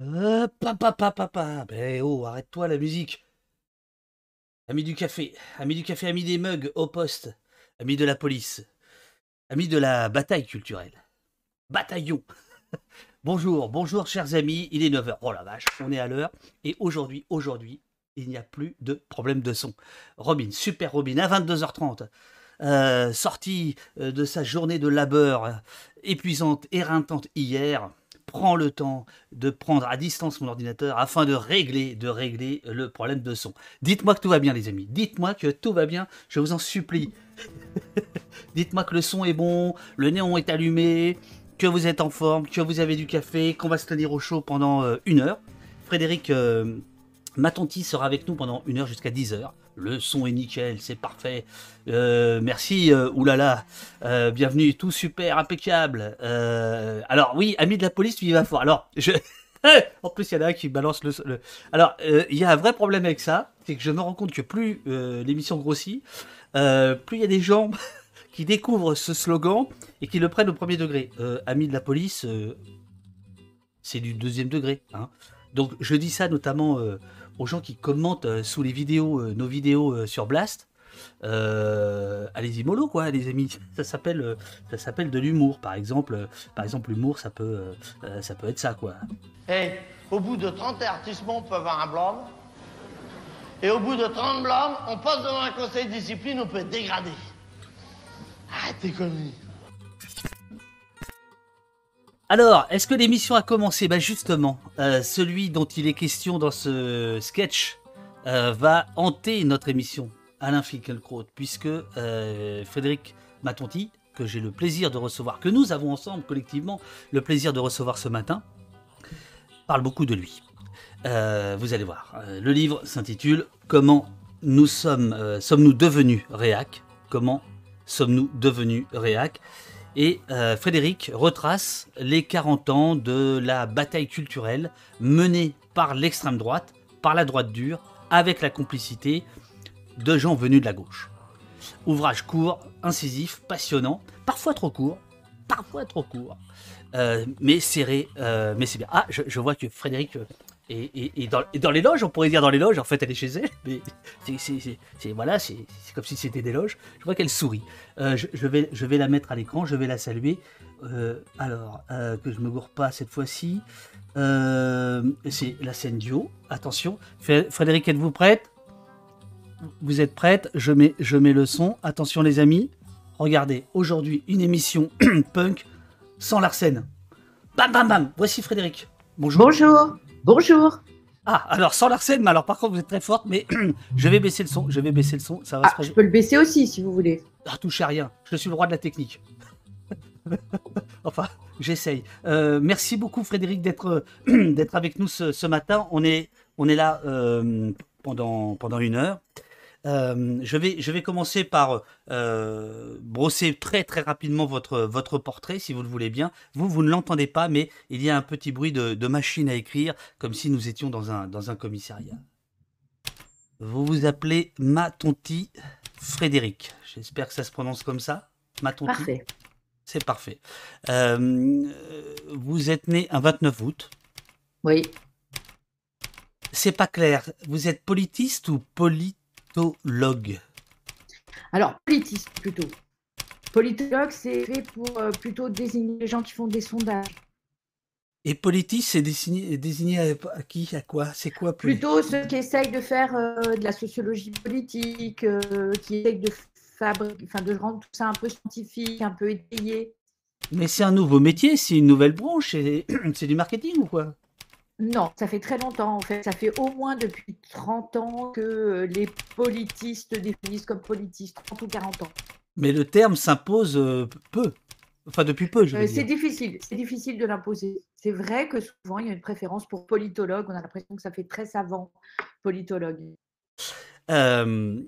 Euh, papa, papa, papa. Ben oh, arrête-toi la musique. Ami du café, ami du café, ami des mugs au poste, ami de la police, ami de la bataille culturelle. Bataillon. bonjour, bonjour chers amis, il est 9h. Oh la vache, on est à l'heure. Et aujourd'hui, aujourd'hui, il n'y a plus de problème de son. Robin, super Robin, à 22h30. Euh, sorti euh, de sa journée de labeur épuisante, éreintante hier, prend le temps de prendre à distance mon ordinateur afin de régler, de régler le problème de son. Dites-moi que tout va bien, les amis. Dites-moi que tout va bien. Je vous en supplie. Dites-moi que le son est bon, le néon est allumé, que vous êtes en forme, que vous avez du café, qu'on va se tenir au chaud pendant euh, une heure. Frédéric euh, Matonti sera avec nous pendant une heure jusqu'à 10 heures. Le son est nickel, c'est parfait. Euh, merci, euh, oulala. Euh, bienvenue, tout super, impeccable. Alors oui, ami de la police, tu y vas fort. Alors, en plus, il y en a un qui balance le... Alors, il y a un vrai problème avec ça, c'est que je me rends compte que plus l'émission grossit, plus il y a des gens qui découvrent ce slogan et qui le prennent au premier degré. Ami de la police, c'est du deuxième degré. hein. Donc, je dis ça notamment... aux gens qui commentent euh, sous les vidéos, euh, nos vidéos euh, sur Blast. Allez-y mollo quoi les amis ça s'appelle ça s'appelle de l'humour par exemple par exemple l'humour ça peut ça peut être ça quoi Eh, au bout de 30 avertissements, on peut avoir un blâme. Et au bout de 30 blâmes, on passe devant un conseil de discipline, on peut être dégradé. Arrête tes conneries. Alors est-ce que l'émission a commencé? Bah justement euh, celui dont il est question dans ce sketch euh, va hanter notre émission Alain Finkielkraut puisque euh, Frédéric Matonti que j'ai le plaisir de recevoir que nous avons ensemble collectivement le plaisir de recevoir ce matin parle beaucoup de lui. Vous allez voir. Le livre s'intitule Comment nous sommes, sommes-nous devenus réac? Comment sommes-nous devenus réac? Et euh, Frédéric retrace les 40 ans de la bataille culturelle menée par l'extrême droite, par la droite dure, avec la complicité de gens venus de la gauche. Ouvrage court, incisif, passionnant, parfois trop court, parfois trop court, euh, mais serré, euh, mais c'est bien. Ah, je, je vois que Frédéric est dans, les loges, on pourrait dire dans les loges, en fait elle est chez elle, mais c'est, voilà, c'est, comme si c'était des loges. Je vois qu'elle sourit. Euh, je, vais, la mettre à l'écran, je vais la saluer. Euh, alors, euh, que je me gourre pas cette fois-ci. C'est la scène duo. Attention, Fré- Frédéric, êtes-vous prête? Vous êtes prête? Je mets, je mets le son. Attention les amis. Regardez, aujourd'hui, une émission punk sans Larsen. Bam, bam, bam. Voici Frédéric. Bonjour. Bonjour, bonjour. Ah, alors sans Larsen, mais alors par contre, vous êtes très forte, mais je vais baisser le son. Je vais baisser le son. Ça va Ah, se je peux le baisser aussi si vous voulez. Ah, touchez à rien. Je suis le roi de la technique. enfin, j'essaye. Euh, merci beaucoup, Frédéric, d'être d'être avec nous ce, ce matin. On est, on est là euh, pendant, pendant une heure. Euh, je, vais, je vais commencer par euh, brosser très très rapidement votre, votre portrait, si vous le voulez bien. Vous, vous ne l'entendez pas, mais il y a un petit bruit de, de machine à écrire, comme si nous étions dans un, dans un commissariat. Vous vous appelez Matonti Frédéric. J'espère que ça se prononce comme ça. Matonti. Parfait. C'est parfait. Euh, vous êtes né un 29 août. Oui. C'est pas clair. Vous êtes politiste ou politologue Alors, politiste plutôt. Politologue, c'est fait pour euh, plutôt désigner les gens qui font des sondages. Et politiste, c'est désigné, désigné à, à qui À quoi? C'est quoi plus Plutôt ceux qui essayent de faire euh, de la sociologie politique, euh, qui essayent de, enfin, de rendre tout ça un peu scientifique, un peu étayé. Mais c'est un nouveau métier, c'est une nouvelle branche, c'est du marketing ou quoi? Non, ça fait très longtemps en fait. Ça fait au moins depuis 30 ans que euh, les politistes définissent comme politistes, 30 ou 40 ans. Mais le terme s'impose euh, peu. Enfin, depuis peu, je veux Euh, dire. c'est difficile, c'est difficile de l'imposer. C'est vrai que souvent il y a une préférence pour politologue. On a l'impression que ça fait très savant, politologue. Euh,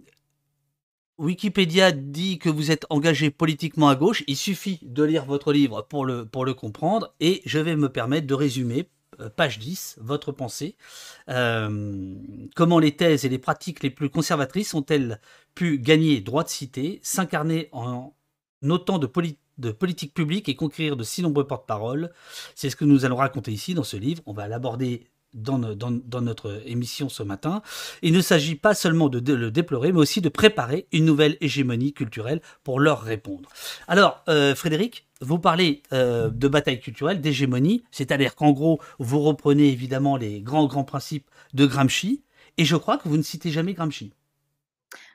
Wikipédia dit que vous êtes engagé politiquement à gauche. Il suffit de lire votre livre pour le, pour le comprendre. Et je vais me permettre de résumer, page 10, votre pensée. Euh, comment les thèses et les pratiques les plus conservatrices ont-elles pu gagner droit de cité, s'incarner en autant de, poli- de et conquérir de si nombreux porte-paroles? C'est ce que nous allons raconter ici dans ce livre. On va l'aborder dans, notre émission ce matin. Il ne s'agit pas seulement de, le déplorer, mais aussi de préparer une nouvelle hégémonie culturelle pour leur répondre. Alors, euh, Frédéric, vous parlez euh, de bataille culturelle, d'hégémonie, c'est-à-dire qu'en gros, vous reprenez évidemment les grands, grands principes de Gramsci, et je crois que vous ne citez jamais Gramsci.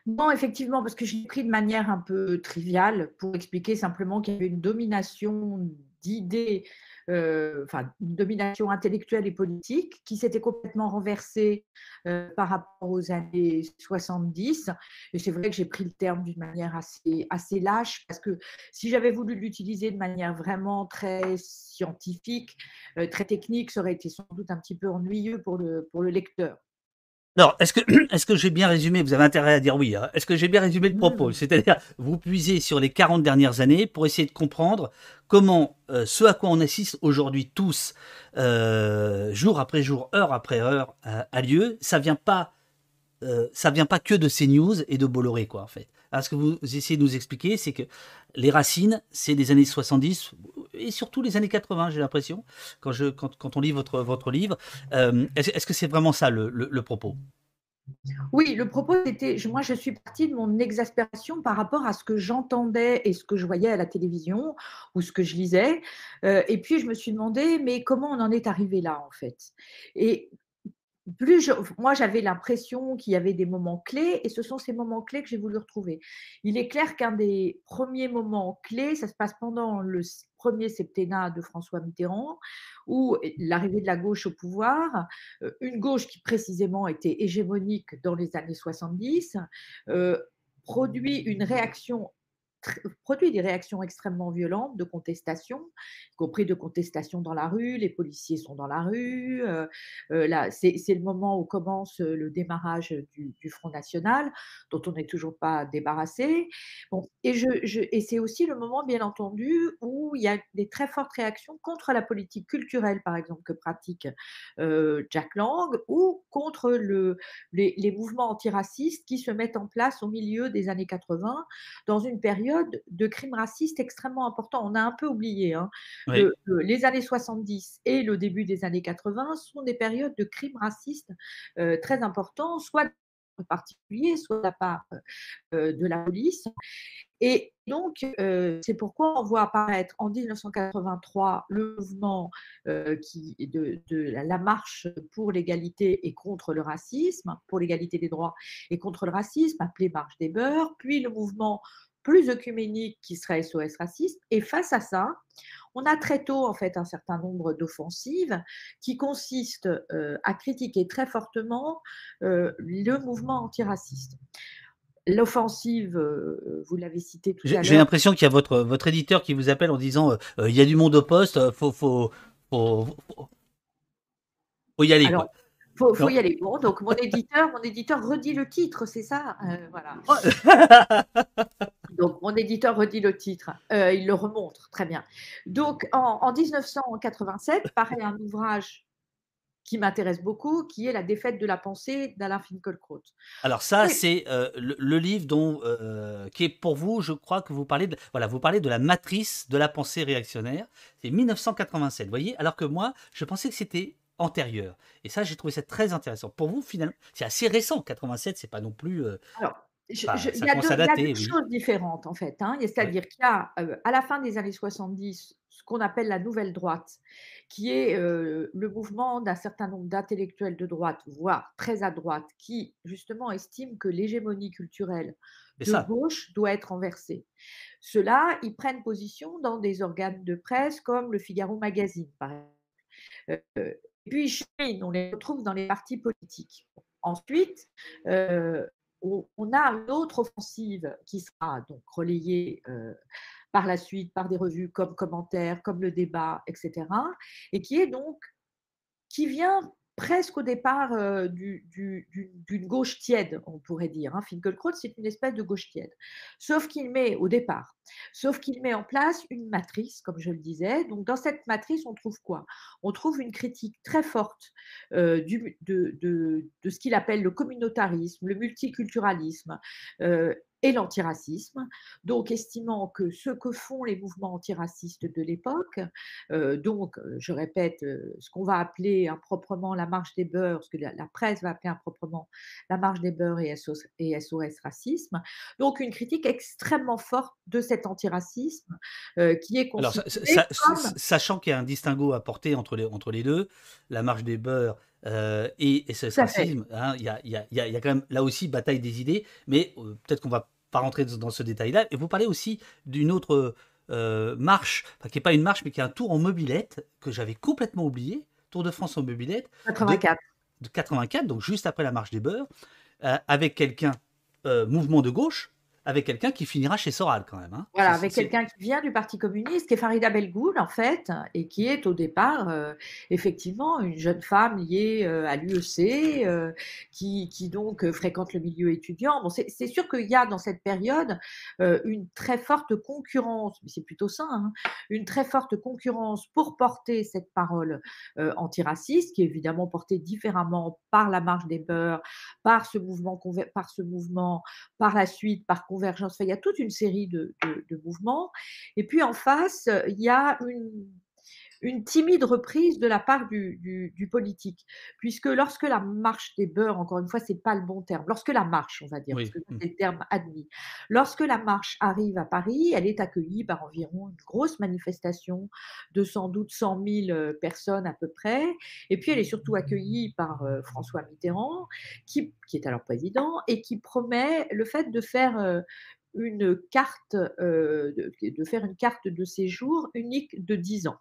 Non, effectivement, parce que j'ai pris de manière un peu triviale pour expliquer simplement qu'il y avait une domination d'idées, euh, enfin une domination intellectuelle et politique qui s'était complètement renversée euh, par rapport aux années 70. Et c'est vrai que j'ai pris le terme d'une manière assez, assez lâche, parce que si j'avais voulu l'utiliser de manière vraiment très scientifique, euh, très technique, ça aurait été sans doute un petit peu ennuyeux pour le, pour le lecteur. Alors, est-ce que, est que j'ai bien résumé? Vous avez intérêt à dire oui. Hein. est-ce que j'ai bien résumé le propos? C'est-à-dire, vous puisez sur les 40 dernières années pour essayer de comprendre comment euh, ce à quoi on assiste aujourd'hui tous, euh, jour après jour, heure après heure, euh, a lieu. Ça vient pas, ça vient pas que de ces news et de Bolloré, quoi, en fait. Alors, ce que vous essayez de nous expliquer, c'est que les racines, c'est les années 70 et surtout les années 80, j'ai l'impression, quand, je, on lit votre, livre. Euh, est-ce, que c'est vraiment ça le, propos? Oui, le propos était, moi je suis partie de mon exaspération par rapport à ce que j'entendais et ce que je voyais à la télévision ou ce que je lisais. Euh, et puis je me suis demandé, mais comment on en est arrivé là en fait? Et plus moi j'avais l'impression qu'il y avait des moments clés et ce sont ces moments clés que j'ai voulu retrouver. Il est clair qu'un des premiers moments clés, ça se passe pendant le premier septennat de François Mitterrand, où l'arrivée de la gauche au pouvoir, euh, une gauche qui précisément était hégémonique dans les années 70, euh, produit une réaction produit des réactions extrêmement violentes de contestation, y compris de contestation dans la rue. Les policiers sont dans la rue. Euh, euh, c'est, le moment où commence le démarrage du, Front National, dont on n'est toujours pas débarrassé. Bon, et, je, et c'est aussi le moment, bien entendu, où il y a des très fortes réactions contre la politique culturelle, par exemple, que pratique euh, Jack Lang, ou contre le, les, les mouvements antiracistes qui se mettent en place au milieu des années 80, dans une période de crimes racistes extrêmement importants. On a un peu oublié. Hein, les années 70 et le début des années 80 sont des périodes de crimes racistes euh, très importants, soit particulier, soit de la part euh, de la police. Et donc, euh, c'est pourquoi on voit apparaître en 1983 le mouvement qui, de, de, la marche pour l'égalité et contre le racisme, pour l'égalité des droits et contre le racisme, appelé Marche des Beurs, puis le mouvement plus œcuménique qui serait SOS raciste. Et face à ça, on a très tôt en fait un certain nombre d'offensives qui consistent euh, à critiquer très fortement euh, le mouvement antiraciste. L'offensive, euh, vous l'avez cité tout à l'heure. J'ai l'impression qu'il y a votre, votre éditeur qui vous appelle en disant il y a du monde au poste, faut, faut, faut, faut y aller. Faut, faut y aller. Bon, donc mon éditeur, mon éditeur redit le titre, c'est ça, voilà. Donc, mon éditeur redit le titre, euh, il le remontre, très bien. Donc, en, 1987, paraît un ouvrage qui m'intéresse beaucoup, qui est La défaite de la pensée d'Alain Finkielkraut. Alors ça, c'est euh, le, livre dont, euh, qui est pour vous, je crois que vous parlez de, voilà, vous parlez de la matrice de la pensée réactionnaire. C'est 1987, vous voyez? Alors que moi, je pensais que c'était antérieur. Et ça, j'ai trouvé ça très intéressant. Pour vous, finalement, c'est assez récent. 87, c'est pas non plus. Alors, il y a deux, choses différentes en fait. Hein. C'est-à-dire qu'il y a euh, à la fin des années 70 ce qu'on appelle la nouvelle droite, qui est euh, le mouvement d'un certain nombre d'intellectuels de droite, voire très à droite, qui justement estiment que l'hégémonie culturelle de gauche doit être renversée. Ceux-là, ils prennent position dans des organes de presse comme le Figaro Magazine, par exemple. Euh, et puis, on les retrouve dans les partis politiques. Ensuite, on, a une autre offensive qui sera donc relayée euh, par la suite par des revues comme Commentaires, comme Le Débat, etc. Et qui est donc qui vient presque au départ euh, d'une gauche tiède, on pourrait dire. Hein. Finkelkraut, c'est une espèce de gauche tiède. Sauf qu'il met au départ, sauf qu'il met en place une matrice, comme je le disais. Donc dans cette matrice, on trouve quoi? On trouve une critique très forte euh, de, ce qu'il appelle le communautarisme, le multiculturalisme. Euh, et l'antiracisme. Donc, estimant que ce que font les mouvements antiracistes de l'époque, euh, donc, euh, je répète, euh, ce qu'on va appeler improprement la marche des beurs, ce que la, presse va appeler improprement la marche des beurs et SOS, et SOS racisme, donc une critique extrêmement forte de cet antiracisme qui est comme... Sachant qu'il y a un distinguo à porter entre les, entre les deux, la marche des beurs et, et, ce racisme, hein, il y, a, y, a, y, a, quand même là aussi bataille des idées, mais peut-être qu'on va pas rentrer dans ce détail-là. Et vous parlez aussi d'une autre marche, qui n'est pas une marche, mais qui est un tour en mobilette, que j'avais complètement oublié, Tour de France en mobilette. 84. De, 84, donc juste après la marche des beurs, avec quelqu'un, mouvement de gauche, avec quelqu'un qui finira chez Soral quand même. Hein. Voilà, avec quelqu'un qui vient du Parti communiste, qui est Farida Belgoul en fait, et qui est au départ euh, effectivement une jeune femme liée euh, à l'UEC, euh, qui, qui, donc fréquente le milieu étudiant. Bon, c'est sûr qu'il y a dans cette période une très forte concurrence, mais c'est plutôt ça, hein, une très forte concurrence pour porter cette parole antiraciste, qui est évidemment portée différemment par la marche des beurs, par ce mouvement, par ce mouvement, par la suite, par convergence. il y a toute une série de, mouvements. Et puis en face, il y a une, une timide reprise de la part du, politique, puisque lorsque la marche des beurs, encore une fois, c'est pas le bon terme, lorsque la marche, on va dire, parce que c'est le terme admis, lorsque la marche arrive à Paris, elle est accueillie par environ une grosse manifestation de sans doute 100 000 euh, personnes à peu près, et puis elle est surtout accueillie par euh, François Mitterrand, qui, qui, est alors président, et qui promet le fait de faire euh, une carte, de, faire une carte de séjour unique de 10 ans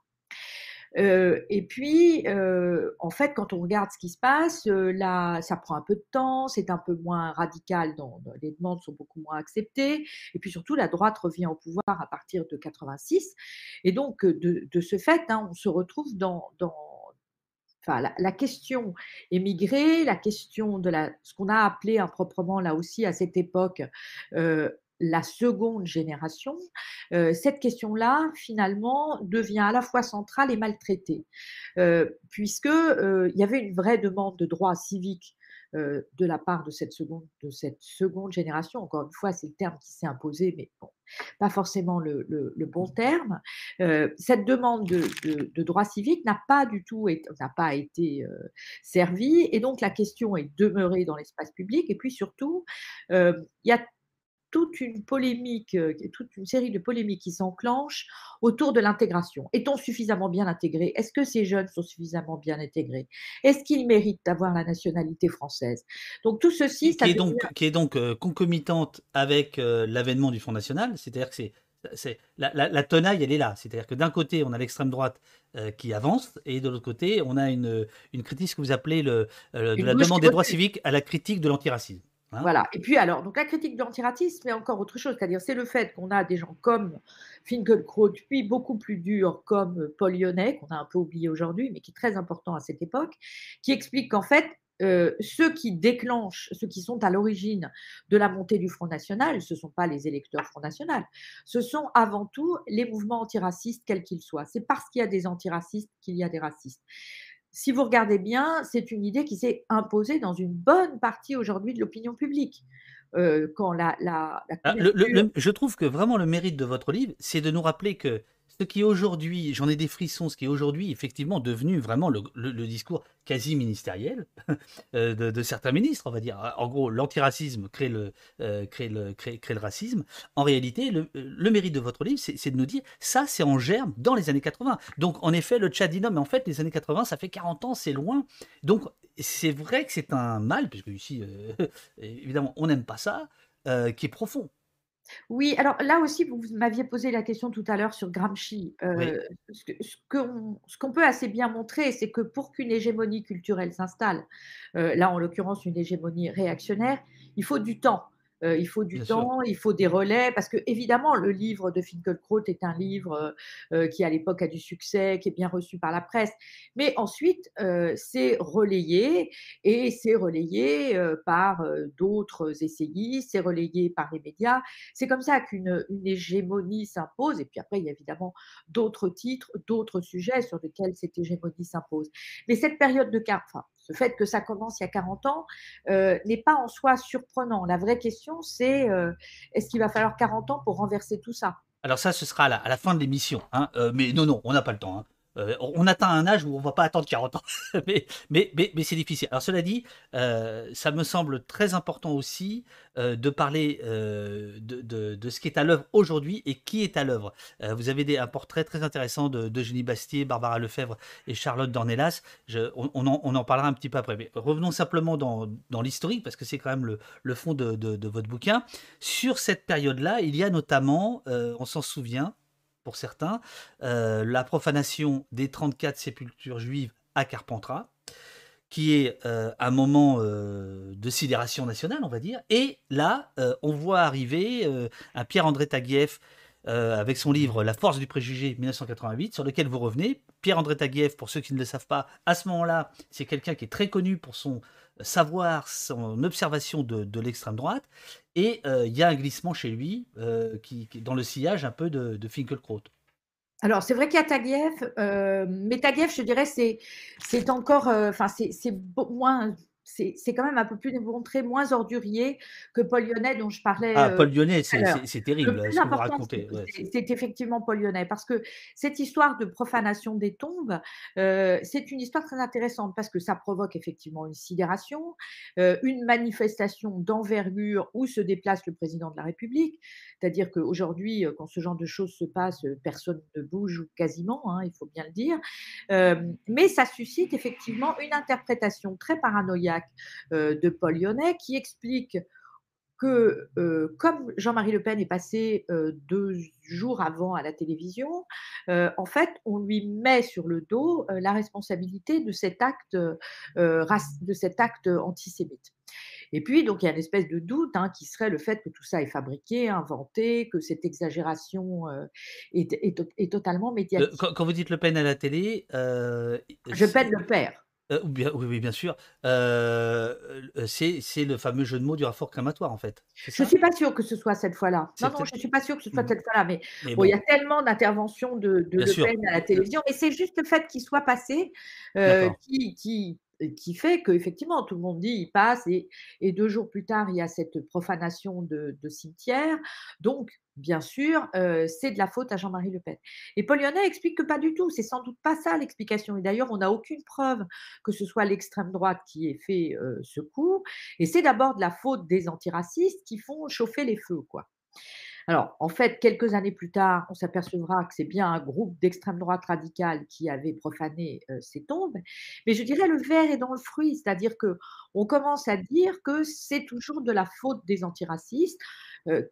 et puis, en fait, quand on regarde ce qui se passe, là, ça prend un peu de temps, c'est un peu moins radical, dans, les demandes sont beaucoup moins acceptées, et puis surtout, la droite revient au pouvoir à partir de 86, et donc, de, ce fait, hein, on se retrouve dans, Enfin, la, la, question émigrée, la question de la, ce qu'on a appelé improprement là aussi à cette époque euh, la seconde génération, euh, cette question-là, finalement, devient à la fois centrale et maltraitée, euh, puisque euh, il y avait une vraie demande de droits civiques de la part de cette seconde, de cette seconde génération. Encore une fois, c'est le terme qui s'est imposé, mais bon, pas forcément le, bon terme. cette demande de, droits civiques n'a pas du tout n'a pas été servie, et donc la question est demeurée dans l'espace public. Et puis surtout, il y a toute une polémique, euh, toute une série de polémiques qui s'enclenchent autour de l'intégration. Est-on suffisamment bien intégré? Est-ce que ces jeunes sont suffisamment bien intégrés? Est-ce qu'ils méritent d'avoir la nationalité française? Donc tout ceci, qui, est donc, qui est donc euh, concomitante avec euh, l'avènement du Front National, c'est-à-dire que c'est c'est, la, la, tenaille, elle est là. C'est-à-dire que d'un côté, on a l'extrême droite qui avance, et de l'autre côté, on a une, une critique, ce que vous appelez le, de la demande des droits civiques à la critique de l'antiracisme. Hein? Voilà. Et puis alors, donc la critique de l'antiracisme, c'est encore autre chose, c'est-à-dire c'est le fait qu'on a des gens comme Finkielkraut, puis beaucoup plus durs comme Paul Lyonnais, qu'on a un peu oublié aujourd'hui, mais qui est très important à cette époque, qui explique qu'en fait, euh, ceux qui déclenchent, ceux qui sont à l'origine de la montée du Front National, ce ne sont pas les électeurs Front National, ce sont avant tout les mouvements antiracistes, quels qu'ils soient. C'est parce qu'il y a des antiracistes qu'il y a des racistes si vous regardez bien, c'est une idée qui s'est imposée dans une bonne partie aujourd'hui de l'opinion publique. Euh, quand la, la, ah, je trouve que vraiment le mérite de votre livre, c'est de nous rappeler que ce qui aujourd'hui, j'en ai des frissons, ce qui est aujourd'hui effectivement devenu vraiment le, discours quasi ministériel euh, de, certains ministres, on va dire. En gros, l'antiracisme crée le, euh, racisme. En réalité, le, mérite de votre livre, c'est de nous dire, ça c'est en germe dans les années 80. Donc en effet, le chat dit non, mais en fait, les années 80, ça fait 40 ans, c'est loin. Donc c'est vrai que c'est un mal, puisque ici, euh, évidemment, on n'aime pas ça, qui est profond. Oui, alors là aussi, vous m'aviez posé la question tout à l'heure sur Gramsci. Euh, ce qu'on peut assez bien montrer, c'est que pour qu'une hégémonie culturelle s'installe, euh, là en l'occurrence une hégémonie réactionnaire, il faut du temps. Euh, il faut du temps, il faut des relais, parce que évidemment, le livre de Finkelkraut est un livre euh, qui, à l'époque, a du succès, qui est bien reçu par la presse. Mais ensuite, euh, c'est relayé, et c'est relayé par d'autres essayistes, c'est relayé par les médias. C'est comme ça qu'une hégémonie s'impose, et puis après, il y a évidemment d'autres titres, d'autres sujets sur lesquels cette hégémonie s'impose. Mais cette période de enfin, Le fait que ça commence il y a 40 ans n'est pas en soi surprenant. La vraie question, c'est est-ce qu'il va falloir 40 ans pour renverser tout ça? Alors ça, ce sera à la, fin de l'émission. Hein. mais non, non, on n'a pas le temps. Hein. Euh, on atteint un âge où on va pas attendre 40 ans, mais, c'est difficile. Alors cela dit, euh, ça me semble très important aussi euh, de parler de, ce qui est à l'œuvre aujourd'hui et qui est à l'œuvre. vous avez un portrait très intéressant de, de Bastier, Barbara Lefebvre et Charlotte Dornelas. on, on, en, parlera un petit peu après. Mais revenons simplement dans, dans l'historique, parce que c'est quand même le, le fond de, votre bouquin. Sur cette période-là, il y a notamment, on s'en souvient, pour certains, euh, la profanation des 34 sépultures juives à Carpentras, qui est euh, un moment euh, de sidération nationale, on va dire. Et là, on voit arriver un Pierre-André Taguieff avec son livre La force du préjugé 1988, sur lequel vous revenez. Pierre-André Taguieff, pour ceux qui ne le savent pas, à ce moment-là, c'est quelqu'un qui est très connu pour son savoir, son observation de, l'extrême droite. Et euh, il y a un glissement chez lui euh, qui, dans le sillage un peu de, de Finkelkraut. Alors, c'est vrai qu'il y a Taguieff, euh, mais Taguieff, je dirais, c'est encore, enfin, c'est moins, c'est quand même un peu plus démontré, moins ordurier que Paul Lyonnais dont je parlais. Ah, Paul Lyonnais, c'est terrible ce que vous racontez. C'est effectivement Paul Lyonnais, parce que cette histoire de profanation des tombes, c'est une histoire très intéressante, parce que ça provoque effectivement une sidération, une manifestation d'envergure où se déplace le président de la République. C'est-à-dire qu'aujourd'hui, quand ce genre de choses se passe, personne ne bouge quasiment, hein, il faut bien le dire. mais ça suscite effectivement une interprétation très paranoïaque euh, de Paul Lyonnais qui explique que euh, comme Jean-Marie Le Pen est passé euh, deux jours avant à la télévision, en fait, on lui met sur le dos la responsabilité de cet acte, de cet acte antisémite. Et puis, donc, il y a une espèce de doute hein, qui serait le fait que tout ça est fabriqué, inventé, que cette exagération est, est, totalement médiatique. Quand, vous dites Le Pen à la télé, je peine le père. Euh, oui, oui, bien sûr. Euh, euh, c'est le fameux jeu de mots du rapport crématoire, en fait. Je ne suis pas sûre que ce soit cette fois-là. Non, non, je ne suis pas sûre que ce soit mmh. cette fois-là. Mais, il y a tellement d'interventions de, de Le Pen à la télévision. Et c'est juste le fait qu'il soit passé qui, qui, qui fait qu'effectivement, tout le monde dit, il passe, et, deux jours plus tard, il y a cette profanation de, cimetière. Donc, bien sûr, c'est de la faute à Jean-Marie Le Pen. Et Paul Lyonnais explique que pas du tout, c'est sans doute pas ça l'explication. Et d'ailleurs, on n'a aucune preuve que ce soit l'extrême droite qui ait fait ce coup. Et c'est d'abord de la faute des antiracistes qui font chauffer les feux, quoi. Alors, en fait, quelques années plus tard, on s'apercevra que c'est bien un groupe d'extrême droite radicale qui avait profané ces tombes. Mais je dirais le verre est dans le fruit, c'est-à-dire que on commence à dire que c'est toujours de la faute des antiracistes,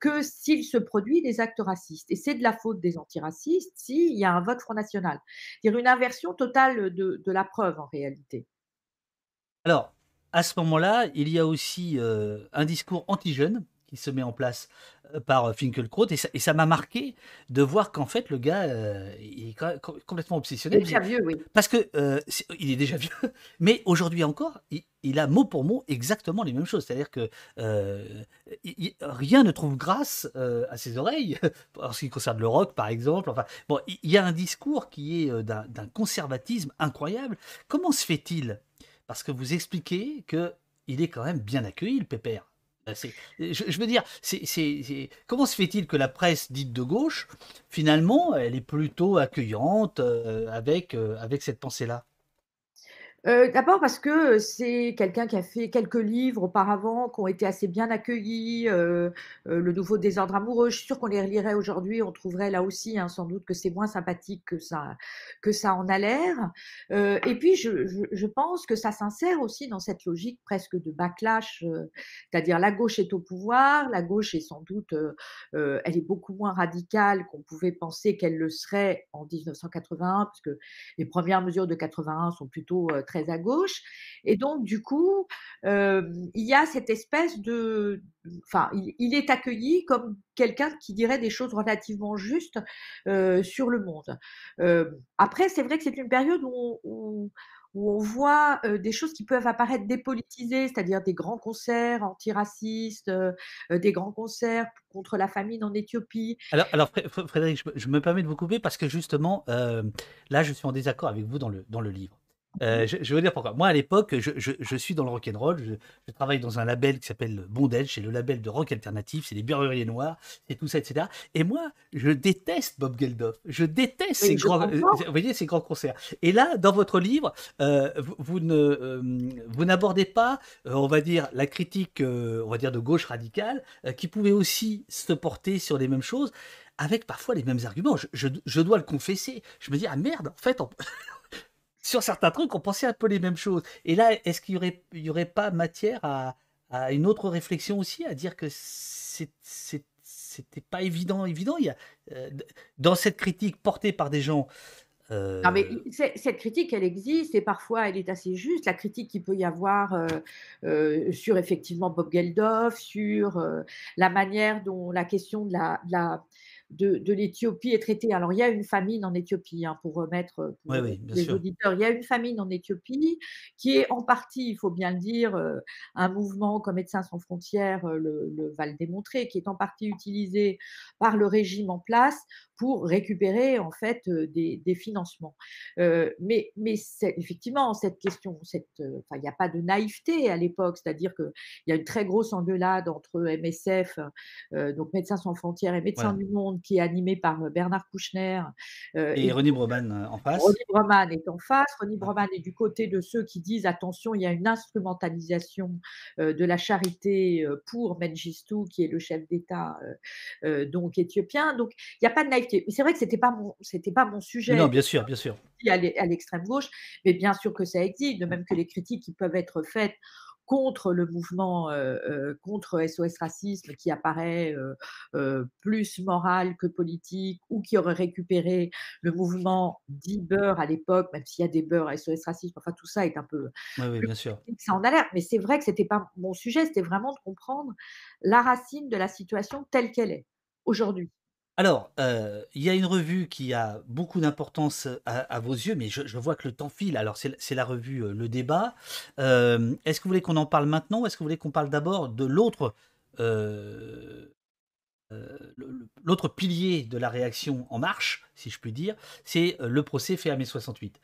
que s'il se produit des actes racistes. Et c'est de la faute des antiracistes s'il y a un vote Front National. C'est-à-dire une inversion totale de, la preuve en réalité. Alors, à ce moment-là, il y a aussi un discours anti-jeune qui se met en place euh, par Finkelkraut et ça m'a marqué de voir qu'en fait le gars euh, il est complètement obsessionnel. Déjà vieux, oui. Parce que euh, il est déjà vieux, mais aujourd'hui encore, il, a mot pour mot exactement les mêmes choses. C'est-à-dire que rien ne trouve grâce à ses oreilles en ce qui concerne le rock, par exemple. Enfin, bon, il y a un discours qui est d'un conservatisme incroyable. Comment se fait-il? Parce que vous expliquez que il est quand même bien accueilli, le pépère. Euh, je, veux dire, comment se fait-il que la presse dite de gauche, finalement, elle est plutôt accueillante euh, avec, euh, avec cette pensée-là? Euh, d'abord parce que c'est quelqu'un qui a fait quelques livres auparavant qui ont été assez bien accueillis. Euh, euh, le nouveau désordre amoureux, je suis sûre qu'on les relirait aujourd'hui, on trouverait là aussi hein, sans doute que c'est moins sympathique que ça, que ça en a l'air. et puis je, pense que ça s'insère aussi dans cette logique presque de backlash, c'est-à-dire la gauche est au pouvoir, la gauche est sans doute, elle est beaucoup moins radicale qu'on pouvait penser qu'elle le serait en 1981, puisque les premières mesures de 81 sont plutôt très à gauche. Et donc, du coup, il y a cette espèce de... Enfin, il, est accueilli comme quelqu'un qui dirait des choses relativement justes sur le monde. après, c'est vrai que c'est une période où, où on voit des choses qui peuvent apparaître dépolitisées, c'est-à-dire des grands concerts antiracistes, des grands concerts contre la famine en Éthiopie. Alors, alors Frédéric, je, me permets de vous couper parce que justement, là, je suis en désaccord avec vous dans le, dans le livre. Euh, je, je veux dire pourquoi. Moi, à l'époque, je, je, je suis dans le rock'n'roll. Je, je travaille dans un label qui s'appelle Bondel. C'est le label de rock alternatif. C'est des birreries noirs. C'est tout ça, etc. Et moi, je déteste Bob Geldof. Je déteste Oui, ces grands, euh, comprends. vous voyez, ces grands concerts. Et là, dans votre livre, euh, vous, vous ne, vous n'abordez pas, on va dire, la critique, on va dire, de gauche radicale, qui pouvait aussi se porter sur les mêmes choses, avec parfois les mêmes arguments. Je, dois le confesser. Je me dis, ah merde, en fait, on- sur certains trucs, on pensait un peu les mêmes choses. Et là, est-ce qu'il y aurait, y aurait pas matière à, une autre réflexion aussi, à dire que c'était pas évident, évident? Il y a, euh, dans cette critique portée par des gens, Non, mais euh, c'est- cette critique, elle existe et parfois elle est assez juste. La critique qu'il peut y avoir euh, sur effectivement Bob Geldof, sur la manière dont la question de la- de, de l'Éthiopie est traitée. Alors, il y a une famine en Éthiopie, hein, pour remettre oui, oui, les sûr. auditeurs. Il y a une famine en Éthiopie qui est en partie, il faut bien le dire, euh, un mouvement comme Médecins sans frontières euh, le, le va le démontrer, qui est en partie utilisé par le régime en place pour récupérer en fait euh, des, des financements. Euh, mais effectivement, cette question, cette, enfin, il n'y a pas de naïveté à l'époque, c'est-à-dire qu'il y a une très grosse engueulade entre MSF, euh, donc Médecins sans frontières et Médecins du monde, qui est animée par Bernard Kouchner euh, Et et René Broman en face. Ronny Broman est en face. Ouais. Broman est du côté de ceux qui disent attention, il y a une instrumentalisation euh, de la charité pour Mengistu, qui est le chef d'État euh, donc éthiopien. Donc il n'y a pas de naïveté. C'est vrai que c'était pas mon c'était pas mon sujet non, bien sûr, bien sûr. à l'extrême gauche, mais bien sûr que ça existe, de même que les critiques qui peuvent être faites contre le mouvement, euh, euh, contre SOS Racisme, qui apparaît euh, plus moral que politique, ou qui aurait récupéré le mouvement dit beurre à l'époque, même s'il y a des beurs SOS Racisme, enfin tout ça est un peu Oui, oui, bien sûr. ça en a l'air, mais c'est vrai que c'était pas mon sujet, c'était vraiment de comprendre la racine de la situation telle qu'elle est aujourd'hui. Alors, euh, il y a une revue qui a beaucoup d'importance à, vos yeux, mais je, vois que le temps file. Alors, c'est la revue euh, Le Débat. Euh, Est-ce que vous voulez qu'on en parle maintenant ou est-ce que vous voulez qu'on parle d'abord de l'autre l'autre pilier de la réaction en marche, si je puis dire, c'est le procès fait à mai 68.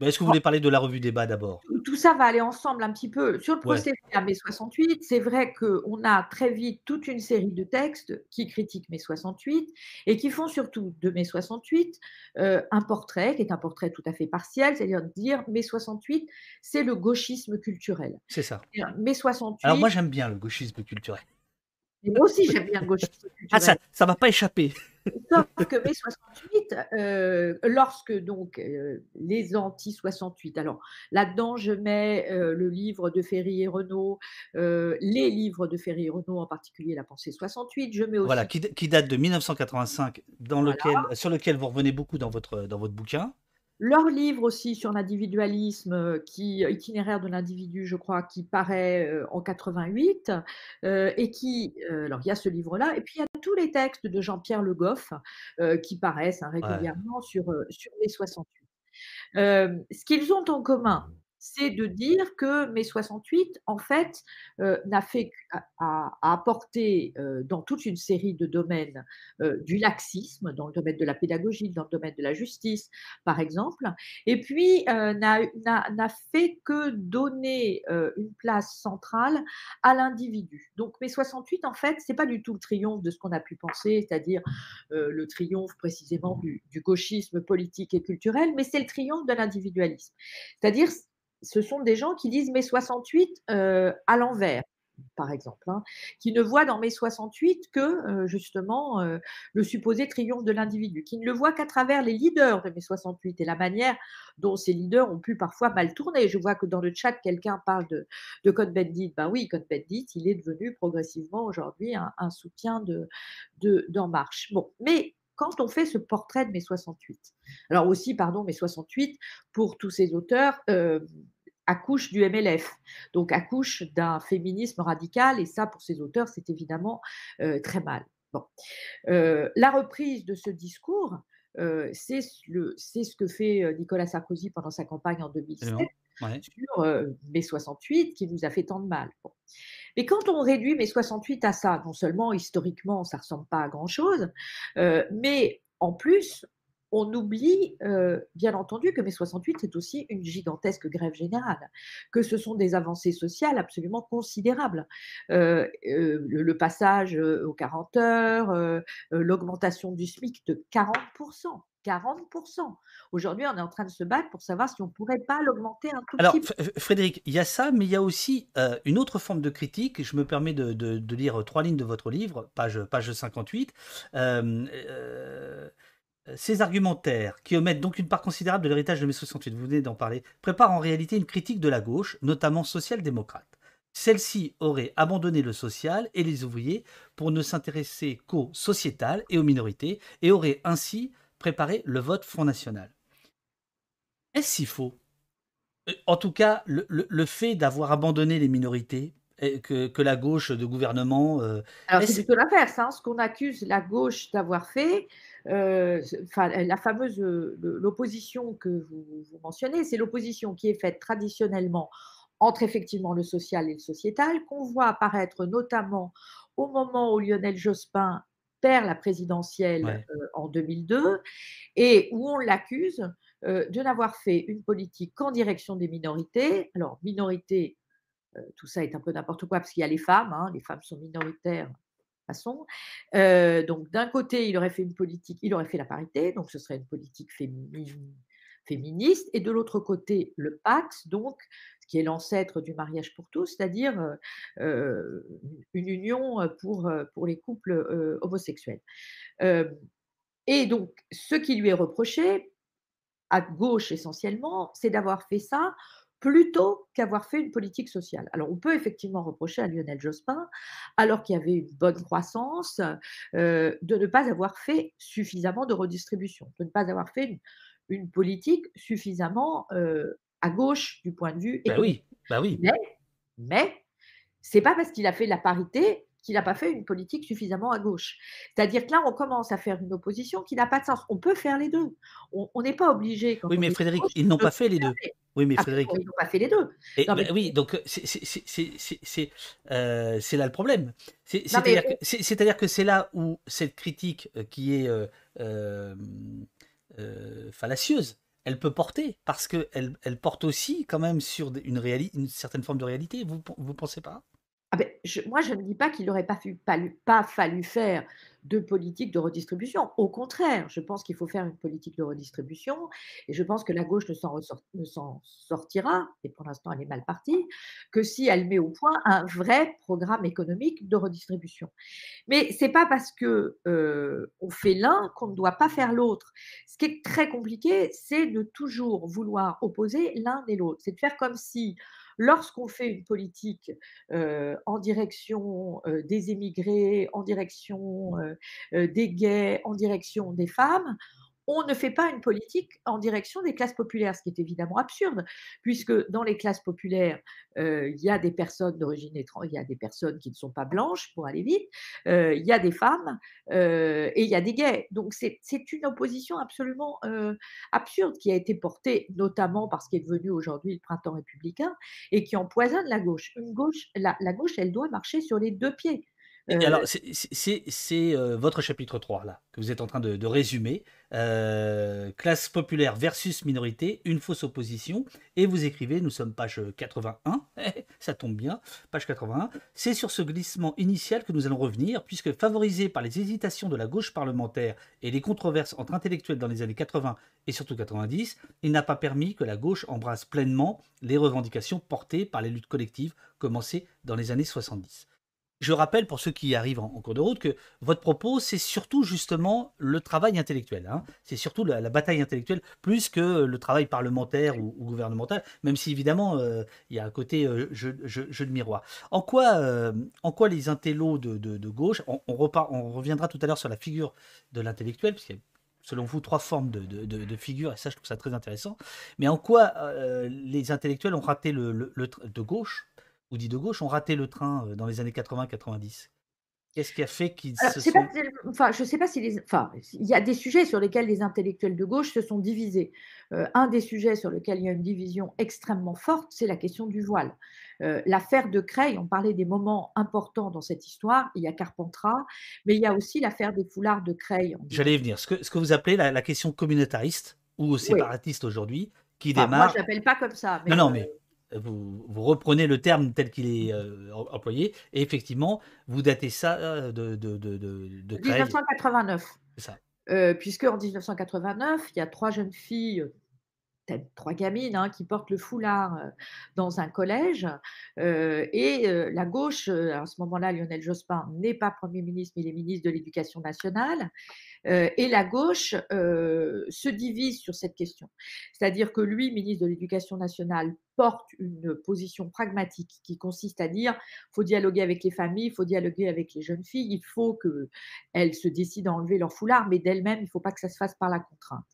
Mais Est-ce que vous voulez parler de la revue Débat d'abord? Tout ça va aller ensemble un petit peu. Sur le Ouais, procès à mai 68, c'est vrai qu'on a très vite toute une série de textes qui critiquent mai 68 et qui font surtout de mai 68 euh, un portrait qui est un portrait tout à fait partiel, c'est-à-dire dire mai 68, c'est le gauchisme culturel. c'est ça. Mai Alors 68, moi j'aime bien le gauchisme culturel. Et moi aussi j'aime bien le gauchisme Ah ça, ça va pas échapper. Sauf que mai 68, euh, lorsque donc euh, les anti-68, alors là-dedans je mets euh, le livre de Ferry et Renaud, euh, les livres de Ferry et Renaud, en particulier La pensée 68, je mets Voilà, aussi, qui, qui date de 1985, dans voilà, lequel, sur lequel vous revenez beaucoup dans votre, dans votre bouquin. Leur livre aussi sur l'individualisme, euh, qui itinéraire de l'individu, je crois, qui paraît euh, en 88, euh, et qui, euh, alors il y a ce livre-là, et puis il y a tous les textes de Jean-Pierre Le Goff euh, qui paraissent hein, Ouais. régulièrement sur, euh, sur mai 68. Euh, ce qu'ils ont en commun, c'est de dire que mai 68, en fait, euh, n'a fait à, apporter euh, dans toute une série de domaines euh, du laxisme, dans le domaine de la pédagogie, dans le domaine de la justice, par exemple, et puis n'a fait que donner une place centrale à l'individu. Donc mai 68, en fait, c'est pas du tout le triomphe de ce qu'on a pu penser, c'est-à-dire le triomphe précisément du, du gauchisme politique et culturel, mais c'est le triomphe de l'individualisme. C'est-à-dire, ce sont des gens qui disent mai 68 euh, à l'envers par exemple, hein, qui ne voient dans mai 68 que euh, justement euh, le supposé triomphe de l'individu, qui ne le voient qu'à travers les leaders de mai 68 et la manière dont ces leaders ont pu parfois mal tourner. Je vois que dans le chat, quelqu'un parle de, de Cohn-Bendit. Ben oui, Cohn-Bendit, il est devenu progressivement aujourd'hui un, soutien de, de, d'En Marche. Bon, mais quand on fait ce portrait de mai 68, alors aussi, pardon, mai 68, pour tous ces auteurs, accouche du MLF, donc accouche d'un féminisme radical, et ça, pour ces auteurs, c'est évidemment euh, très mal. Bon. Euh, la reprise de ce discours, euh, c'est ce que fait euh, Nicolas Sarkozy pendant sa campagne en 2007 Absolument. Ouais. sur mai 68 qui nous a fait tant de mal. Bon. Mais quand on réduit mai 68 à ça, non seulement historiquement ça ressemble pas à grand chose, mais en plus on oublie euh, bien entendu que mai 68 c'est aussi une gigantesque grève générale, que ce sont des avancées sociales absolument considérables. Euh, euh, le, le, passage aux 40 heures, l'augmentation du SMIC de 40%. 40%. Aujourd'hui, on est en train de se battre pour savoir si on ne pourrait pas l'augmenter un tout Alors, petit peu. Frédéric, il y a ça, mais il y a aussi euh, une autre forme de critique. Je me permets de, de, de, lire trois lignes de votre livre, page, page 58. Euh, euh, ces argumentaires, qui omettent donc une part considérable de l'héritage de mai 68, vous venez d'en parler, préparent en réalité une critique de la gauche, notamment social-démocrate. Celle-ci aurait abandonné le social et les ouvriers pour ne s'intéresser qu'au sociétal et aux minorités, et aurait ainsi préparer le vote Front National. Est-ce si faux? Euh, En tout cas, le fait d'avoir abandonné les minorités, que, que, la gauche de gouvernement. Euh, Alors c'est plutôt l'inverse. Hein, ce qu'on accuse la gauche d'avoir fait, euh, la fameuse l'opposition que vous, vous mentionnez, c'est l'opposition qui est faite traditionnellement entre effectivement le social et le sociétal, qu'on voit apparaître notamment au moment où Lionel Jospin perd la présidentielle Ouais. euh, en 2002 et où on l'accuse euh, de n'avoir fait une politique qu'en direction des minorités. Alors, minorités, euh, tout ça est un peu n'importe quoi parce qu'il y a les femmes, hein, les femmes sont minoritaires façon. Euh, donc, d'un côté, il aurait fait une politique, il aurait fait la parité, donc ce serait une politique féministe, et de l'autre côté, le Pax, donc, qui est l'ancêtre du mariage pour tous, c'est-à-dire euh, euh, une union pour, pour les couples euh, homosexuels. Euh, et donc, ce qui lui est reproché, à gauche essentiellement, c'est d'avoir fait ça plutôt qu'avoir fait une politique sociale. Alors, on peut effectivement reprocher à Lionel Jospin, alors qu'il y avait une bonne croissance, euh, de ne pas avoir fait suffisamment de redistribution, de ne pas avoir fait une, une politique suffisamment euh, à gauche du point de vue Bah économique. oui, bah oui. Mais, mais c'est pas parce qu'il a fait la parité qu'il n'a pas fait une politique suffisamment à gauche. C'est-à-dire que là, on commence à faire une opposition qui n'a pas de sens. On peut faire les deux. On n'est pas obligé. Oui, mais Frédéric, gauche, ils n'ont pas fait les deux. faire- Oui, mais Ah, Frédéric. ils n'ont pas fait les deux. Et, Non, mais bah oui, donc euh, c'est euh, c'est là le problème. Mais C'est-à-dire que c'est- c'est-à-dire que c'est là où cette critique euh, qui est euh, euh, euh, fallacieuse, elle peut porter, parce qu'elle elle porte aussi quand même sur une, une certaine forme de réalité. Vous vous pensez pas? Ah ben, moi, je ne dis pas qu'il n'aurait pas, fallu faire de politique de redistribution. Au contraire, je pense qu'il faut faire une politique de redistribution et je pense que la gauche ne s'en sortira, et pour l'instant elle est mal partie, que si elle met au point un vrai programme économique de redistribution. Mais c'est pas parce que euh, fait l'un qu'on ne doit pas faire l'autre. Ce qui est très compliqué, c'est de toujours vouloir opposer l'un et l'autre. C'est de faire comme si lorsqu'on fait une politique en direction des émigrés, en direction des gays, en direction des femmes, on ne fait pas une politique en direction des classes populaires, ce qui est évidemment absurde, puisque dans les classes populaires, euh, il y a des personnes d'origine étrangère, il y a des personnes qui ne sont pas blanches, pour aller vite, euh, il y a des femmes euh, et il y a des gays. Donc c'est une opposition absolument absurde qui a été portée notamment par ce qui est devenu aujourd'hui le printemps républicain et qui empoisonne la gauche. La gauche, elle doit marcher sur les deux pieds. Et Euh, alors, c'est- euh, votre chapitre 3, là, que vous êtes en train de, de résumer. Euh, classe populaire versus minorité, une fausse opposition. Et vous écrivez, nous sommes page 81, ça tombe bien, page 81. C'est sur ce glissement initial que nous allons revenir, puisque favorisé par les hésitations de la gauche parlementaire et les controverses entre intellectuels dans les années 80 et surtout 90, il n'a pas permis que la gauche embrasse pleinement les revendications portées par les luttes collectives commencées dans les années 70. Je rappelle pour ceux qui arrivent en, cours de route que votre propos, c'est surtout justement le travail intellectuel. hein. C'est surtout la, bataille intellectuelle plus que le travail parlementaire ou, ou gouvernemental, même si évidemment euh, il y a un côté euh, jeu, de miroir. En quoi, euh, en quoi les intellos de, gauche, on, repart, on reviendra tout à l'heure sur la figure de l'intellectuel, puisqu'il y a selon vous trois formes de, de, et ça je trouve ça très intéressant, mais en quoi les intellectuels ont raté le, le- le de gauche, ou dit de gauche, ont raté le train euh, dans les années 80-90 Qu'est-ce qui a fait qu'ils se pas sont... enfin, je ne sais pas si les, enfin, il y a des sujets sur lesquels les intellectuels de gauche se sont divisés. Euh, un des sujets sur lequel il y a une division extrêmement forte, c'est la question du voile. Euh, l'affaire de Creil, on parlait des moments importants dans cette histoire. Il y a Carpentras, mais il y a aussi l'affaire des foulards de Creil. J'allais y venir. Ce que, ce que vous appelez la, la question communautariste ou Oui. séparatiste aujourd'hui, qui Enfin, moi, démarre... je l'appelle pas comme ça. Mais Non, non, euh, mais vous, vous reprenez le terme tel qu'il est euh, em- employé, et effectivement, vous datez ça euh, de, de, de, de, de Creil. 1989. C'est ça. Euh, puisque en 1989, il y a trois jeunes filles, trois gamines, hein, qui portent le foulard dans un collège. et la gauche, à ce moment-là, Lionel Jospin n'est pas Premier ministre, mais il est ministre de l'Éducation nationale. Et la gauche se divise sur cette question. C'est-à-dire que lui, ministre de l'Éducation nationale, porte une position pragmatique qui consiste à dire faut dialoguer avec les familles, il faut dialoguer avec les jeunes filles, il faut qu'elles se décident à enlever leur foulard, mais d'elles-mêmes, il ne faut pas que ça se fasse par la contrainte.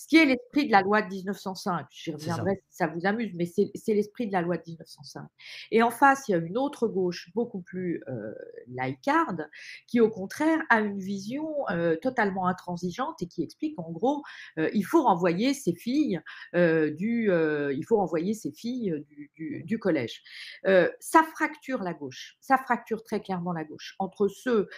Ce qui est l'esprit de la loi de 1905, j'y C'est ça. reviendrai si ça vous amuse, mais c'est l'esprit de la loi de 1905. Et en face, il y a une autre gauche beaucoup plus euh, laïcarde, qui au contraire a une vision euh, totalement intransigeante et qui explique en gros, euh, il faut renvoyer ces filles du, il faut renvoyer filles du, du- du collège. Ça fracture la gauche, ça fracture très clairement la gauche entre ceux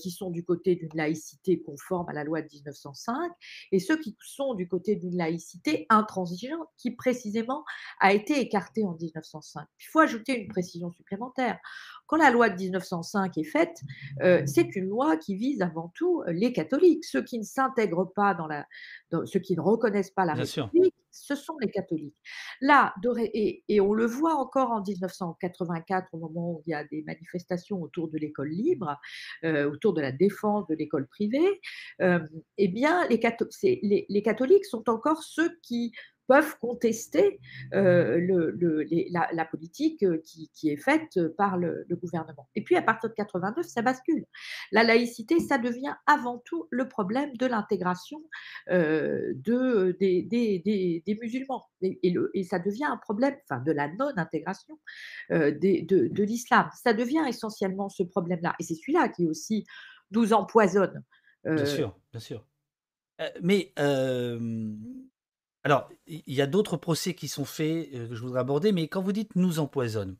qui sont du côté d'une laïcité conforme à la loi de 1905 et ceux qui sont du côté d'une laïcité intransigeante qui précisément a été écartée en 1905. Il faut ajouter une précision supplémentaire. Quand la loi de 1905 est faite, euh, c'est une loi qui vise avant tout euh, les catholiques. Ceux qui ne s'intègrent pas dans la, dans- ceux qui ne reconnaissent pas la Bien sûr. Ce sont les catholiques. Là, et, on le voit encore en 1984, au moment où il y a des manifestations autour de l'école libre, euh, autour de la défense de l'école privée, euh, eh bien, les catholiques sont encore ceux qui peuvent contester euh, le- le- les- la, la politique euh, qui, qui est faite par le, le gouvernement. Et puis, à partir de 89, ça bascule. La laïcité, ça devient avant tout le problème de l'intégration euh, de, des, des- des- des musulmans. Et, et le- et ça devient un problème, enfin, de la non-intégration euh, de, de l'islam. Ça devient essentiellement ce problème-là. Et c'est celui-là qui aussi nous empoisonne. Bien sûr, bien sûr. Mais alors, il y a d'autres procès qui sont faits euh, que je voudrais aborder, mais quand vous dites nous empoisonne,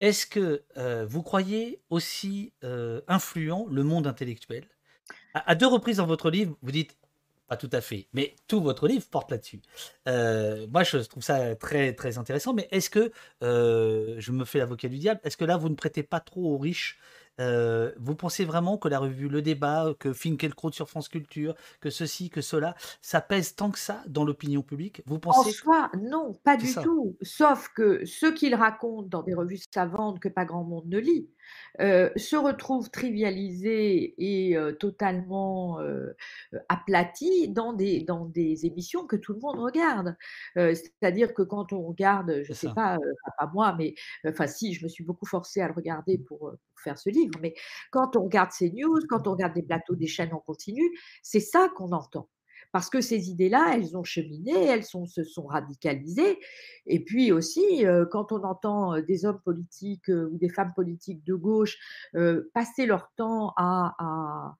est-ce que euh, vous croyez aussi euh, influent le monde intellectuel? À, à deux reprises dans votre livre, vous dites pas tout à fait, mais tout votre livre porte là-dessus. Moi, je trouve ça très très intéressant, mais est-ce que je me fais l'avocat du diable Est-ce que là, vous ne prêtez pas trop aux riches Euh, Vous pensez vraiment que la revue Le Débat, que Finkielkraut sur France Culture, que ceci, que cela, ça pèse tant que ça dans l'opinion publique? Vous En pensez soi, non, pas du ça. tout. Sauf que ce qu'il raconte dans des revues savantes que pas grand monde ne lit, euh, se retrouve trivialisé et euh, totalement euh, aplati dans des, dans des émissions que tout le monde regarde. Euh, C'est-à-dire que quand on regarde, je C'est sais ça. pas, pas moi, mais enfin si, je me suis beaucoup forcée à le regarder pour, pour faire ce livre, mais quand on regarde ces news, quand on regarde des plateaux des chaînes en continu, c'est ça qu'on entend. Parce que ces idées-là, elles ont cheminé, elles sont, se sont radicalisées. Et puis aussi, euh, quand on entend euh, des hommes politiques euh, ou des femmes politiques de gauche passer leur temps à,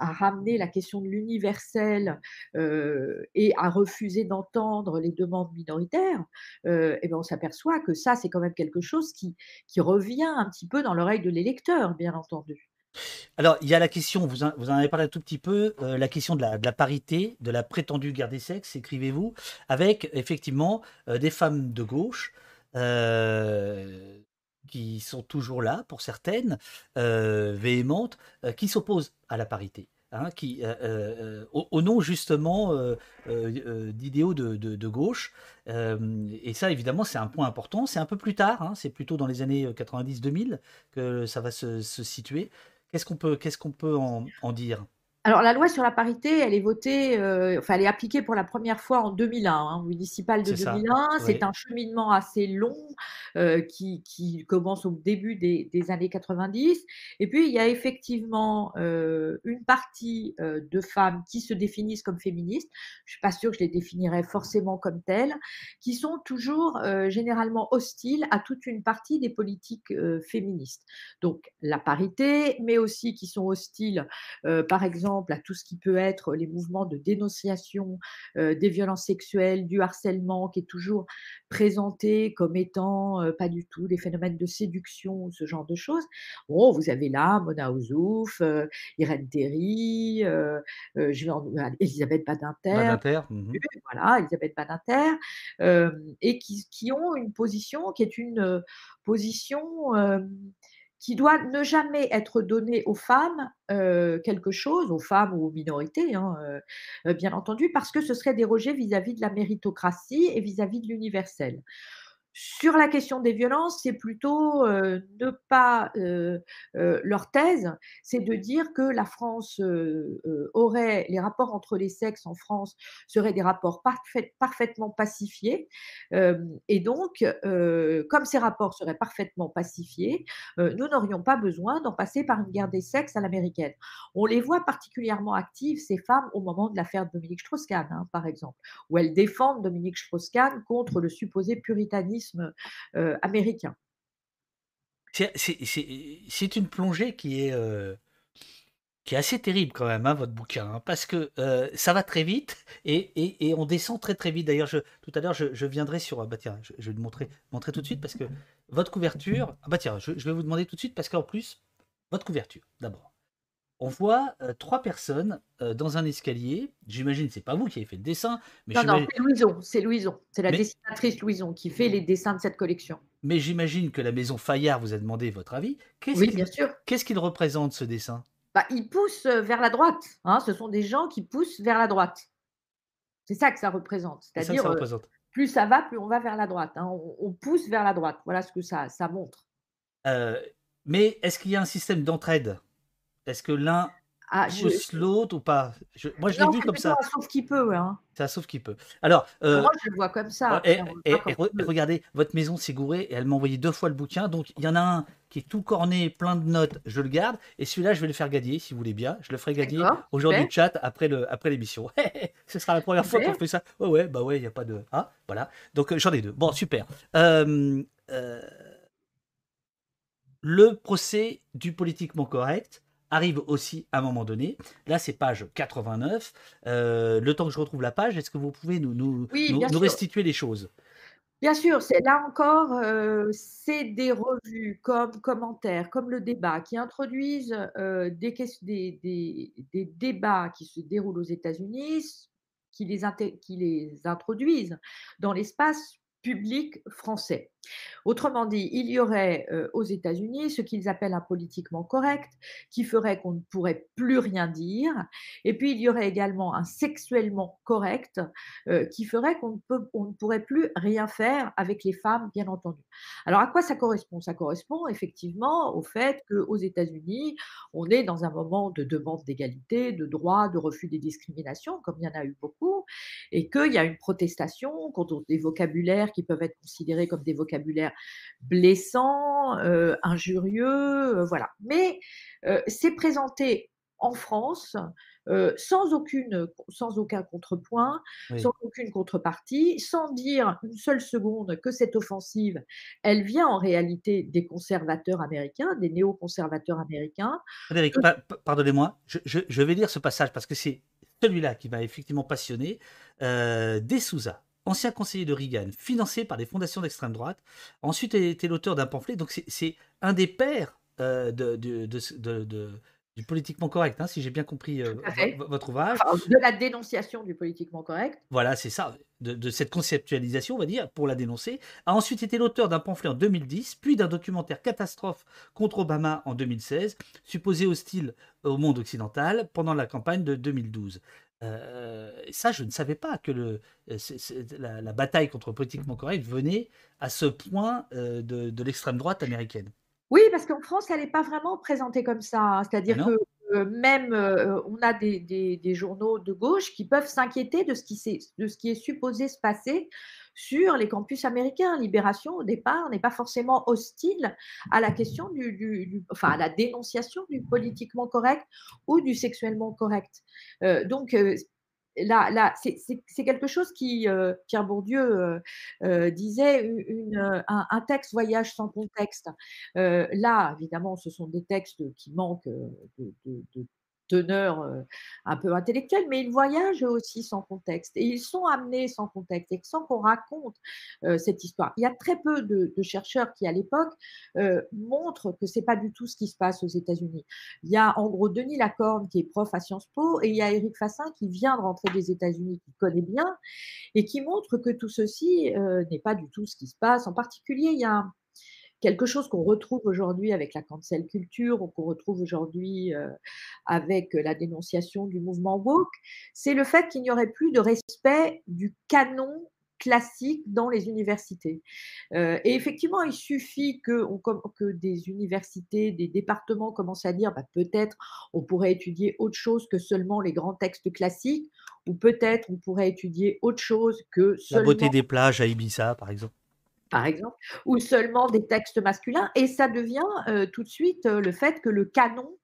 ramener la question de l'universel et à refuser d'entendre les demandes minoritaires, euh, eh ben on s'aperçoit que ça, c'est quand même quelque chose qui revient un petit peu dans l'oreille de l'électeur, bien entendu. Alors, il y a la question, vous en, avez parlé un tout petit peu, euh, la question de la, parité, de la prétendue guerre des sexes, écrivez-vous, avec effectivement euh, des femmes de gauche euh, qui sont toujours là, pour certaines, véhémentes, qui s'opposent à la parité. hein, qui, au, nom justement d'idéaux de, gauche. Et ça, évidemment, c'est un point important. C'est un peu plus tard, hein, c'est plutôt dans les années 90-2000 que ça va se situer. Qu'est-ce qu'on peut, en dire? Alors, la loi sur la parité, elle est votée, euh, enfin, elle est appliquée pour la première fois en 2001, hein, municipale de 2001. C'est un cheminement assez long euh, qui, commence au début des, années 90. Et puis, il y a effectivement euh, une partie de femmes qui se définissent comme féministes. Je ne suis pas sûre que je les définirais forcément comme telles, qui sont toujours généralement hostiles à toute une partie des politiques féministes. Donc, la parité, mais aussi qui sont hostiles, par exemple, à tout ce qui peut être les mouvements de dénonciation des violences sexuelles, du harcèlement, qui est toujours présenté comme étant pas du tout des phénomènes de séduction, ce genre de choses. Bon, vous avez là Mona Ouzouf, Irène Théry, Elisabeth Badinter, mmh voilà, Elisabeth Badinter, et qui, qui, ont une position qui est une position qui doit ne jamais être donné aux femmes quelque chose, aux femmes ou aux minorités, hein, bien entendu, parce que ce serait dérogé vis-à-vis de la méritocratie et vis à -vis de l'universel. Sur la question des violences, c'est plutôt ne pas leur thèse, c'est de dire que la France aurait les rapports entre les sexes en France seraient des rapports parfaitement pacifiés, et donc comme ces rapports seraient parfaitement pacifiés, nous n'aurions pas besoin d'en passer par une guerre des sexes à l'américaine. On les voit particulièrement actives ces femmes au moment de l'affaire de Dominique Strauss-Kahn, hein, par exemple, où elles défendent Dominique Strauss-Kahn contre le supposé puritanisme américain. C'est une plongée qui est, euh, qui est assez terrible quand même, hein, votre bouquin, hein, parce que euh, ça va très vite et, et, on descend très très vite. D'ailleurs, tout à l'heure, je, viendrai sur... Bah tiens, je, vais le montrer, montrer tout de suite parce que votre couverture... Ah bah tiens, je, je vais vous demander tout de suite parce qu'en plus, votre couverture, d'abord on voit trois personnes dans un escalier. J'imagine, c'est pas vous qui avez fait le dessin, mais non, non, c'est Louison, c'est Louison, c'est la dessinatrice Louison qui fait les dessins de cette collection. Mais j'imagine que la maison Fayard vous a demandé votre avis. oui, bien sûr. Qu'est-ce qu'il représente ce dessin? Bah, Il pousse vers la droite. Hein. ce sont des gens qui poussent vers la droite. C'est ça que ça représente. C'est-à-dire, plus ça va, plus on va vers la droite. Hein. On, pousse vers la droite. Voilà ce que ça, ça montre. mais est-ce qu'il y a un système d'entraide? Est-ce que l'un ah, pousse l'autre ou pas? Moi, je l'ai vu comme ça. Sauf qui peut, hein. Ça, sauf qui peut. Alors, euh, moi, je le vois comme ça. Et, regardez, votre maison s'est gourée et elle m'a envoyé deux fois le bouquin. Donc, il y en a un qui est tout corné, plein de notes. Je le garde. Et celui-là, je vais le faire gagner, si vous voulez bien. Je le ferai gagner au jour du chat après le après l'émission. Ce sera la première fois qu'on fait ça. Ouais, ouais, bah ouais, il n'y a pas de. Ah, voilà. Donc, euh, j'en ai deux. Bon, super. Euh, le procès du politiquement correct arrive aussi à un moment donné. Là, c'est page 89. Euh, le temps que je retrouve la page, est-ce que vous pouvez nous, nous, nous, restituer les choses? Bien sûr, c'est là encore, euh, c'est des revues comme commentaires, comme le débat, qui introduisent euh, des, des, des, des, débats qui se déroulent aux États-Unis, qui les, qui les introduisent dans l'espace public français. Autrement dit, il y aurait euh, aux États-Unis ce qu'ils appellent un politiquement correct, qui ferait qu'on ne pourrait plus rien dire, et puis il y aurait également un sexuellement correct, euh, qui ferait qu'on ne, ne, pourrait plus rien faire avec les femmes, bien entendu. Alors à quoi ça correspond? Ça correspond effectivement au fait qu'aux États-Unis, on est dans un moment de demande d'égalité, de droit, de refus des discriminations, comme il y en a eu beaucoup, et qu'il y a une protestation contre des vocabulaires qui peuvent être considérés comme des vocabulaires vocabulaire blessant, euh, injurieux, euh, voilà. Mais euh, c'est présenté en France sans, aucune, sans aucun contrepoint, sans aucune contrepartie, sans dire une seule seconde que cette offensive, elle vient en réalité des conservateurs américains, des néoconservateurs américains. Frédéric, pardonnez-moi, je, vais lire ce passage parce que c'est celui-là qui m'a effectivement passionné. Euh, Souza ancien conseiller de Reagan, financé par des fondations d'extrême droite. Ensuite, il était l'auteur d'un pamphlet. Donc, c'est un des pères euh, de, du politiquement correct, hein, si j'ai bien compris euh, votre ouvrage. de la dénonciation du politiquement correct. Voilà, c'est ça, de, cette conceptualisation, on va dire, pour la dénoncer. A ensuite été l'auteur d'un pamphlet en 2010, puis d'un documentaire catastrophe contre Obama en 2016, supposé hostile au monde occidental pendant la campagne de 2012. Euh, ça, je ne savais pas que le, euh, la, bataille contre le politiquement correct venait à ce point euh, de, l'extrême droite américaine. Oui, parce qu'en France, elle n'est pas vraiment présentée comme ça. Hein. C'est-à-dire ah que heu, même, heu, on a des journaux de gauche qui peuvent s'inquiéter de ce qui de ce qui est supposé se passer sur les campus américains. Libération, au départ, n'est pas forcément hostile à la question du du enfin, à la dénonciation du politiquement correct ou du sexuellement correct. Heu, donc là c'est quelque chose qui, heu, Pierre Bourdieu, heu heu, disait un texte voyage sans contexte. Là, évidemment, ce sont des textes qui manquent, de teneur, un peu intellectuelle, mais ils voyagent aussi sans contexte et ils sont amenés sans contexte et sans qu'on raconte, cette histoire. Il y a très peu de chercheurs qui, à l'époque, montrent que c'est pas du tout ce qui se passe aux États-Unis. Il y a en gros Denis Lacorne qui est prof à Sciences Po et il y a Éric Fassin qui vient de rentrer des États-Unis, qui connaît bien et qui montre que tout ceci, n'est pas du tout ce qui se passe. En particulier, il y a quelque chose qu'on retrouve aujourd'hui avec la cancel culture ou qu'on retrouve aujourd'hui, heu, avec la dénonciation du mouvement woke, c'est le fait qu'il n'y aurait plus de respect du canon classique dans les universités. Heu et effectivement, il suffit que on com que des universités, des départements commencent à dire: «Bah, peut-être on pourrait étudier autre chose que seulement les grands textes classiques» ou peut-être on pourrait étudier autre chose que La beauté seulement des plages à Ibiza, par exemple. Par exemple, ou seulement des textes masculins et ça devient, heu, tout de suite, heu, le fait que le canon,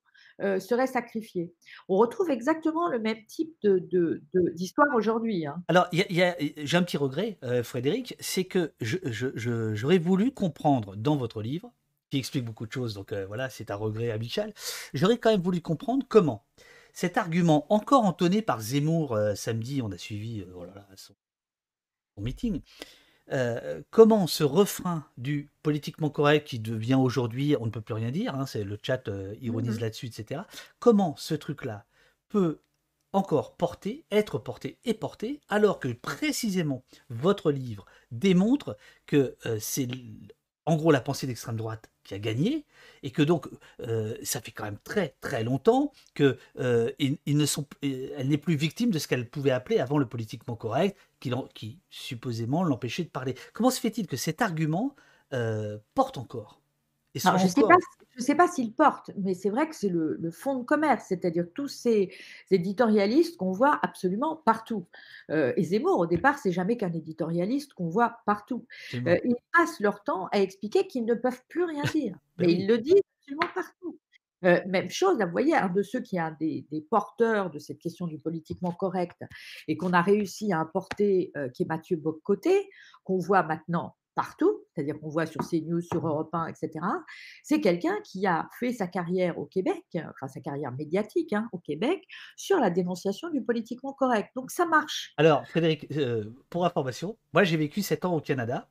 heu, serait sacrifié. On retrouve exactement le même type d'histoire aujourd'hui, hein. Alors, j'ai un petit regret, Frédéric, c'est que j'aurais voulu comprendre dans votre livre, qui explique beaucoup de choses, donc voilà, c'est un regret amical. J'aurais quand même voulu comprendre comment cet argument encore entonné par Zemmour, samedi, on a suivi, oh son son meeting. Heu, comment ce refrain du politiquement correct qui devient aujourd'hui on ne peut plus rien dire, hein, c'est le chat, heu, Mmh ironise là-dessus et cetera. Comment ce truc-là peut encore porter, être porté et porté, alors que précisément votre livre démontre que, heu, c'est en gros la pensée d'extrême droite qui a gagné et que donc, ça fait quand même très, très longtemps que, heu, ils ils ne sont p heu, elle n'est plus victime de ce qu'elle pouvait appeler avant le politiquement correct, qui supposément l'empêchait de parler. Comment se fait-il que cet argument, heu, porte encore et Alors soit je encore je sais pas s'il porte, mais c'est vrai que c'est le le fonds de commerce, c'est-à-dire tous ces éditorialistes qu'on voit absolument partout. Heu et Zemmour, au départ, c'est jamais qu'un éditorialiste qu'on voit partout. Absolument. ils passent leur temps à expliquer qu'ils ne peuvent plus rien dire, Bah mais ils le disent absolument partout. Heu, même chose, vous voyez, un de ceux qui est un des porteurs de cette question du politiquement correct et qu'on a réussi à importer, heu, qui est Mathieu Bock-Côté, qu'on voit maintenant partout, c'est-à-dire qu'on voit sur CNews, sur Europe 1 et cetera. C'est quelqu'un qui a fait sa carrière au Québec, enfin sa carrière médiatique, hein, au Québec, sur la dénonciation du politiquement correct. Donc ça marche. Alors Frédéric, heu, pour information, moi j'ai vécu 7 ans au Canada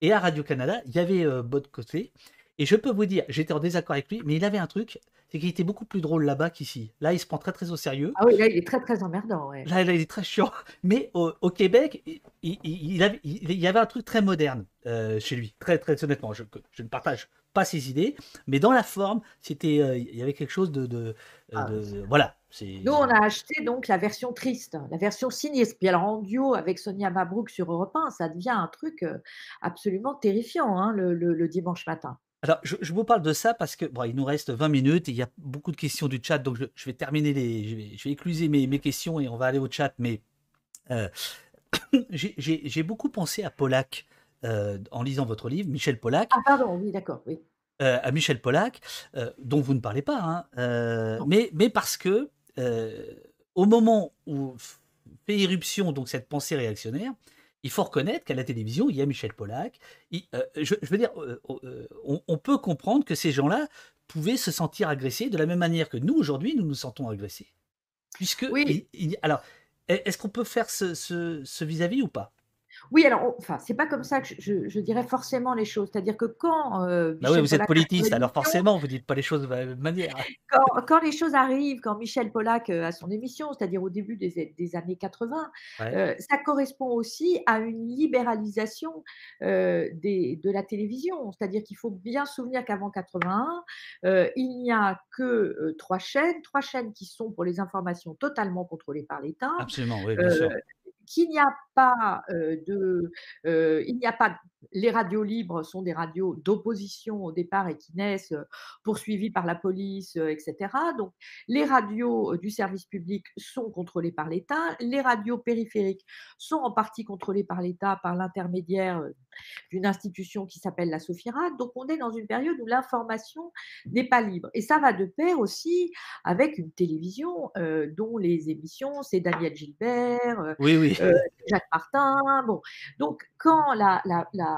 et à Radio-Canada, il y avait, Bock-Côté et je peux vous dire, j'étais en désaccord avec lui, mais il avait un truc, c'est qu'il était beaucoup plus drôle là-bas qu'ici. Là, il se prend très, très au sérieux. Ah oui, là, il est très, très emmerdant, ouais. Là là, il est très chiant, mais au au Québec, il avait il y avait un truc très moderne, heu, chez lui, très, très honnêtement. Je ne partage pas ses idées, mais dans la forme, c'était, heu, il y avait quelque chose de de, heu, Ah, de voilà, nous, on a acheté donc la version triste, la version sinistre. Puis alors en duo avec Sonia Mabrouk sur Europe 1, ça devient un truc, absolument terrifiant, hein, le le le dimanche matin. Alors, je je vous parle de ça parce que, bon, il nous reste 20 minutes et il y a beaucoup de questions du chat, donc je je vais terminer les je vais je vais écluser mes mes questions et on va aller au chat, mais, heu, j'ai beaucoup pensé à Polak, heu, en lisant votre livre, Michel Polak, Ah pardon, oui, d'accord, oui. heu, à Michel Polak, heu, dont vous ne parlez pas, hein, mais mais parce que, au moment où fait irruption donc cette pensée réactionnaire, il faut reconnaître qu'à la télévision, il y a Michel. Il heu, je je veux dire, heu, au heu, on on peut comprendre que ces gens-là pouvaient se sentir agressés de la même manière que nous, aujourd'hui, nous nous sentons agressés. Puisque Oui, il il alors, est est-ce qu'on peut faire ce vis-à-vis ou pas? Oui, alors on enfin, c'est pas comme ça que je je je dirais forcément les choses. C'est-à-dire que quand, heu, Bah oui, vous êtes politiste, alors forcément, vous dites pas les choses de la même manière. Quand quand les choses arrivent, quand Michel Polak, heu, a son émission, c'est-à-dire au début des années 80, Ouais, heu, ça correspond aussi à une libéralisation, des de la télévision. C'est-à-dire qu'il faut bien se souvenir qu'avant 81, heu, il n'y a que, 3 chaînes, 3 chaînes qui sont pour les informations totalement contrôlées par l'État, absolument, oui, bien sûr. Qu'il n'y a pas, de, il n'y a pas les radios libres sont des radios d'opposition au départ et qui naissent, heu, poursuivies par la police, heu, et cetera. Donc les radios, heu, du service public sont contrôlées par l'État. Les radios périphériques sont en partie contrôlées par l'État par l'intermédiaire, d'une institution qui s'appelle la Sofirat. Donc on est dans une période où l'information n'est pas libre et ça va de pair aussi avec une télévision, dont les émissions, c'est Daniel Gilbert, Oui, oui. Jacques Martin, bon. Donc quand la la la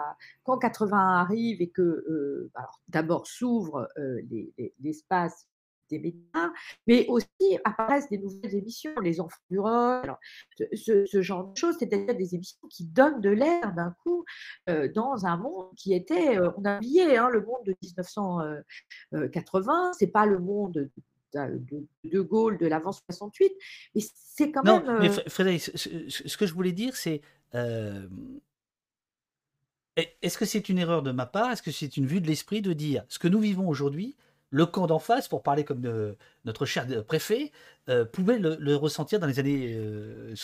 quand 81 arrive et que, alors d'abord s'ouvre, heu, les les l'espace des médias, mais aussi apparaissent des nouvelles émissions, Les Enfants du rock, alors ce genre de choses, c'est-à-dire des émissions qui donnent de l'air d'un coup, heu, dans un monde qui était, on a oublié, hein, le monde de 1900, heu heu, 80, c'est pas le monde de Gaulle, de l'avant 68, mais c'est quand Non, même, mais Frédéric, ce ce ce ce que je voulais dire, c'est, est-ce que c'est une erreur de ma part? Est-ce que c'est une vue de l'esprit de dire: «Ce que nous vivons aujourd'hui, le camp d'en face», pour parler comme, notre cher préfet, heu, pouvait le le ressentir dans les années, heu,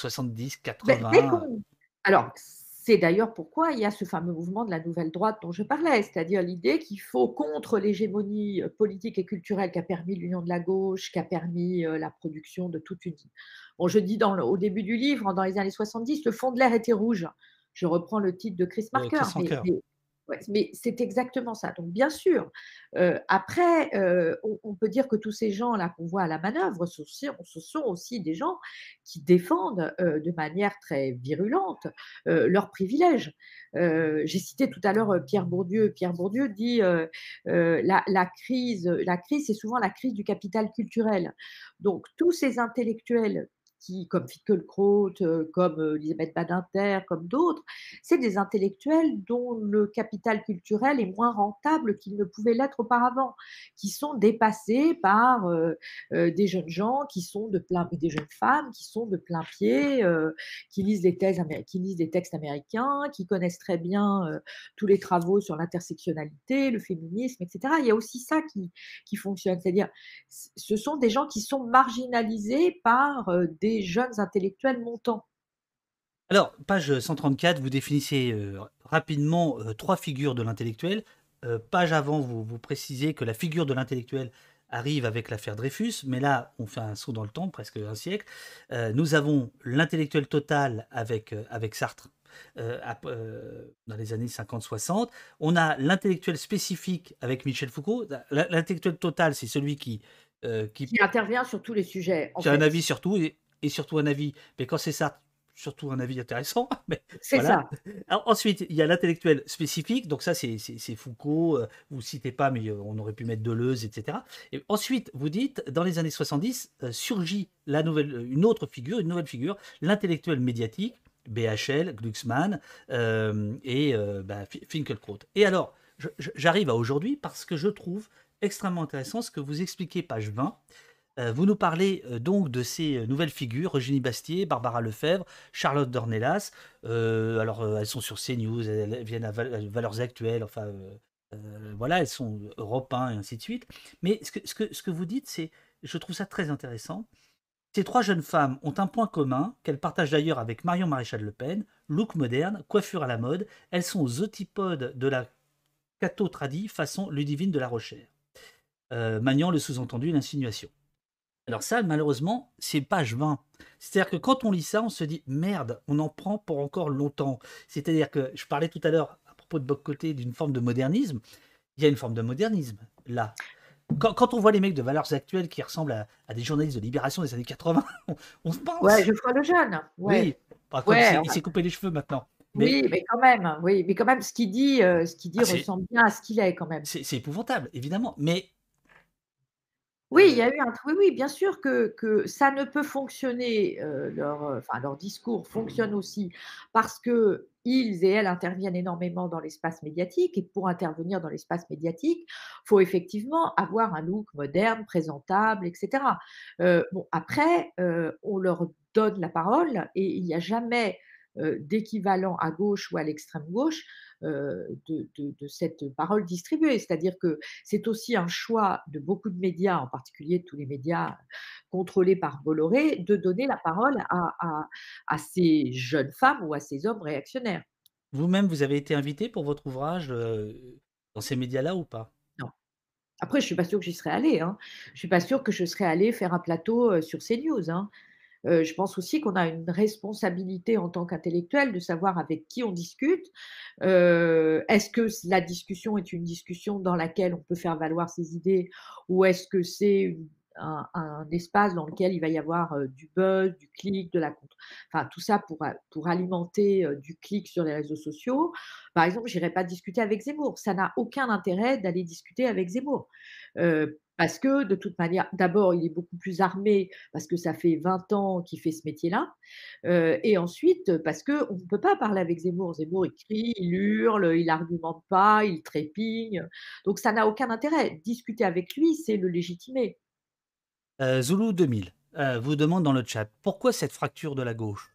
Beh, dès 70-80? qu'on alors, c'est d'ailleurs pourquoi il y a ce fameux mouvement de la nouvelle droite dont je parlais, c'est-à-dire l'idée qu'il faut contre l'hégémonie, heu, politique et culturelle qui a permis l'union de la gauche, qui a permis, heu, la production de toute une bon, je dis dans le au début du livre, dans les années 70, le fond de l'air était rouge. Je reprends le titre de Chris Marker, Chris mais Anker. mais ouais, mais c'est exactement ça. Donc bien sûr, heu, après, heu, on on peut dire que tous ces gens-là qu'on voit à la manœuvre, ce sont ce sont aussi des gens qui défendent, heu, de manière très virulente, leurs privilèges. J'ai cité tout à l'heure, heu, Pierre Bourdieu. Pierre Bourdieu dit, «La la crise, la crise, c'est souvent la crise du capital culturel». Donc tous ces intellectuels qui comme Finkielkraut, heu, comme, heu, Elisabeth Badinter, comme d'autres, c'est des intellectuels dont le capital culturel est moins rentable qu'il ne pouvait l'être auparavant, qui sont dépassés par, heu, des jeunes gens qui sont de plein des jeunes femmes qui sont de plein-pied, heu, qui lisent des des textes américains, qui connaissent très bien, tous les travaux sur l'intersectionnalité, le féminisme et cetera. Il y a aussi ça qui qui fonctionne, c'est-à-dire ce sont des gens qui sont marginalisés par, heu, des jeunes intellectuels montants. Alors, page 134, vous définissez, heu, rapidement, heu, 3 figures de l'intellectuel. Heu, page avant, vous vous précisez que la figure de l'intellectuel arrive avec l'affaire Dreyfus, mais là, on fait un saut dans le temps, presque un siècle. Nous avons l'intellectuel total avec, avec Sartre, dans les années 50-60. On a l'intellectuel spécifique avec Michel Foucault. L'in l'intellectuel total, c'est celui qui, qui Qui intervient sur tous les sujets, qui a un avis sur tout et et surtout un avis, mais quand c'est Sartre, surtout un avis intéressant, mais C'est voilà. ça. Alors ensuite, il y a l'intellectuel spécifique, donc ça c'est c'est c'est Foucault, heu, vous citez pas, mais heu, on aurait pu mettre Deleuze et cetera et ensuite, vous dites, dans les années 70, heu, surgit la nouvelle, une autre figure, une nouvelle figure, l'intellectuel médiatique, BHL, Glucksmann, et heu, bah, Fi Finkielkraut et alors, je je j'arrive à aujourd'hui parce que je trouve extrêmement intéressant ce que vous expliquez, page 20, Heu, vous nous parlez, heu, donc de ces, heu, nouvelles figures, Eugénie Bastier, Barbara Lefebvre, Charlotte Dornelas. Alors, elles sont sur CNews, elles viennent à Val à Valeurs Actuelles, enfin, voilà, elles sont Europe 1 et ainsi de suite. Mais ce que vous dites, c'est je trouve ça très intéressant. Ces 3 jeunes femmes ont un point commun, qu'elles partagent d'ailleurs avec Marion Maréchal Le Pen, look moderne, coiffure à la mode. Elles sont aux antipodes de la catho tradi façon Ludivine de La Rochère, heu, maniant le sous-entendu l'insinuation. Alors ça, malheureusement, c'est page 20. C'est-à-dire que quand on lit ça, on se dit: «Merde, on en prend pour encore longtemps». C'est-à-dire que je parlais tout à l'heure, à propos de Bock-Côté, d'une forme de modernisme. Il y a une forme de modernisme, là. Quand quand on voit les mecs de Valeurs Actuelles qui ressemblent à à des journalistes de Libération des années 80, on on se Ouais, pense! Geoffroy Lejeune, ouais. Oui, bah, il Ouais, s'est il enfin s'est coupé les cheveux maintenant. Mais oui, mais quand même, oui, mais quand même ce qu'il dit, heu, ce qu'il dit ah ressemble bien à ce qu'il est quand même. c'est c'est épouvantable, évidemment, mais Oui, il y a eu un oui, oui, bien sûr que que ça ne peut fonctionner, leur, heu, enfin leur discours fonctionne aussi parce qu'ils et elles interviennent énormément dans l'espace médiatique et pour intervenir dans l'espace médiatique, faut effectivement avoir un look moderne, présentable et cetera. Heu, bon après, on leur donne la parole et il n'y a jamais, d'équivalent à gauche ou à l'extrême gauche, de de de cette parole distribuée. C'est-à-dire que c'est aussi un choix de beaucoup de médias, en particulier tous les médias contrôlés par Bolloré, de donner la parole à à à ces jeunes femmes ou à ces hommes réactionnaires. Vous-même, vous avez été invité pour votre ouvrage, heu, dans ces médias-là ou pas? Non. Après, je suis pas sûre que j'y serais allée, hein. Je suis pas sûre que je serais allée faire un plateau, heu, sur CNews, hein. Heu, je pense aussi qu'on a une responsabilité en tant qu'intellectuel de savoir avec qui on discute. Heu, est-ce que la discussion est une discussion dans laquelle on peut faire valoir ses idées ou est-ce que c'est une un espace dans lequel il va y avoir, heu, du buzz, du clic, de la enfin tout ça pour a pour alimenter, heu, du clic sur les réseaux sociaux. Par exemple, j'irai pas discuter avec Zemmour. Ça n'a aucun intérêt d'aller discuter avec Zemmour. Parce que de toute manière, d'abord, il est beaucoup plus armé parce que ça fait 20 ans qu'il fait ce métier-là, et ensuite, parce qu'on ne peut pas parler avec Zemmour. Zemmour, il crie, il hurle, il argumente pas, il trépigne, donc ça n'a aucun intérêt. Discuter avec lui, c'est le légitimer. Heu, Zulu 2000, heu, vous demande dans le chat: «Pourquoi cette fracture de la gauche?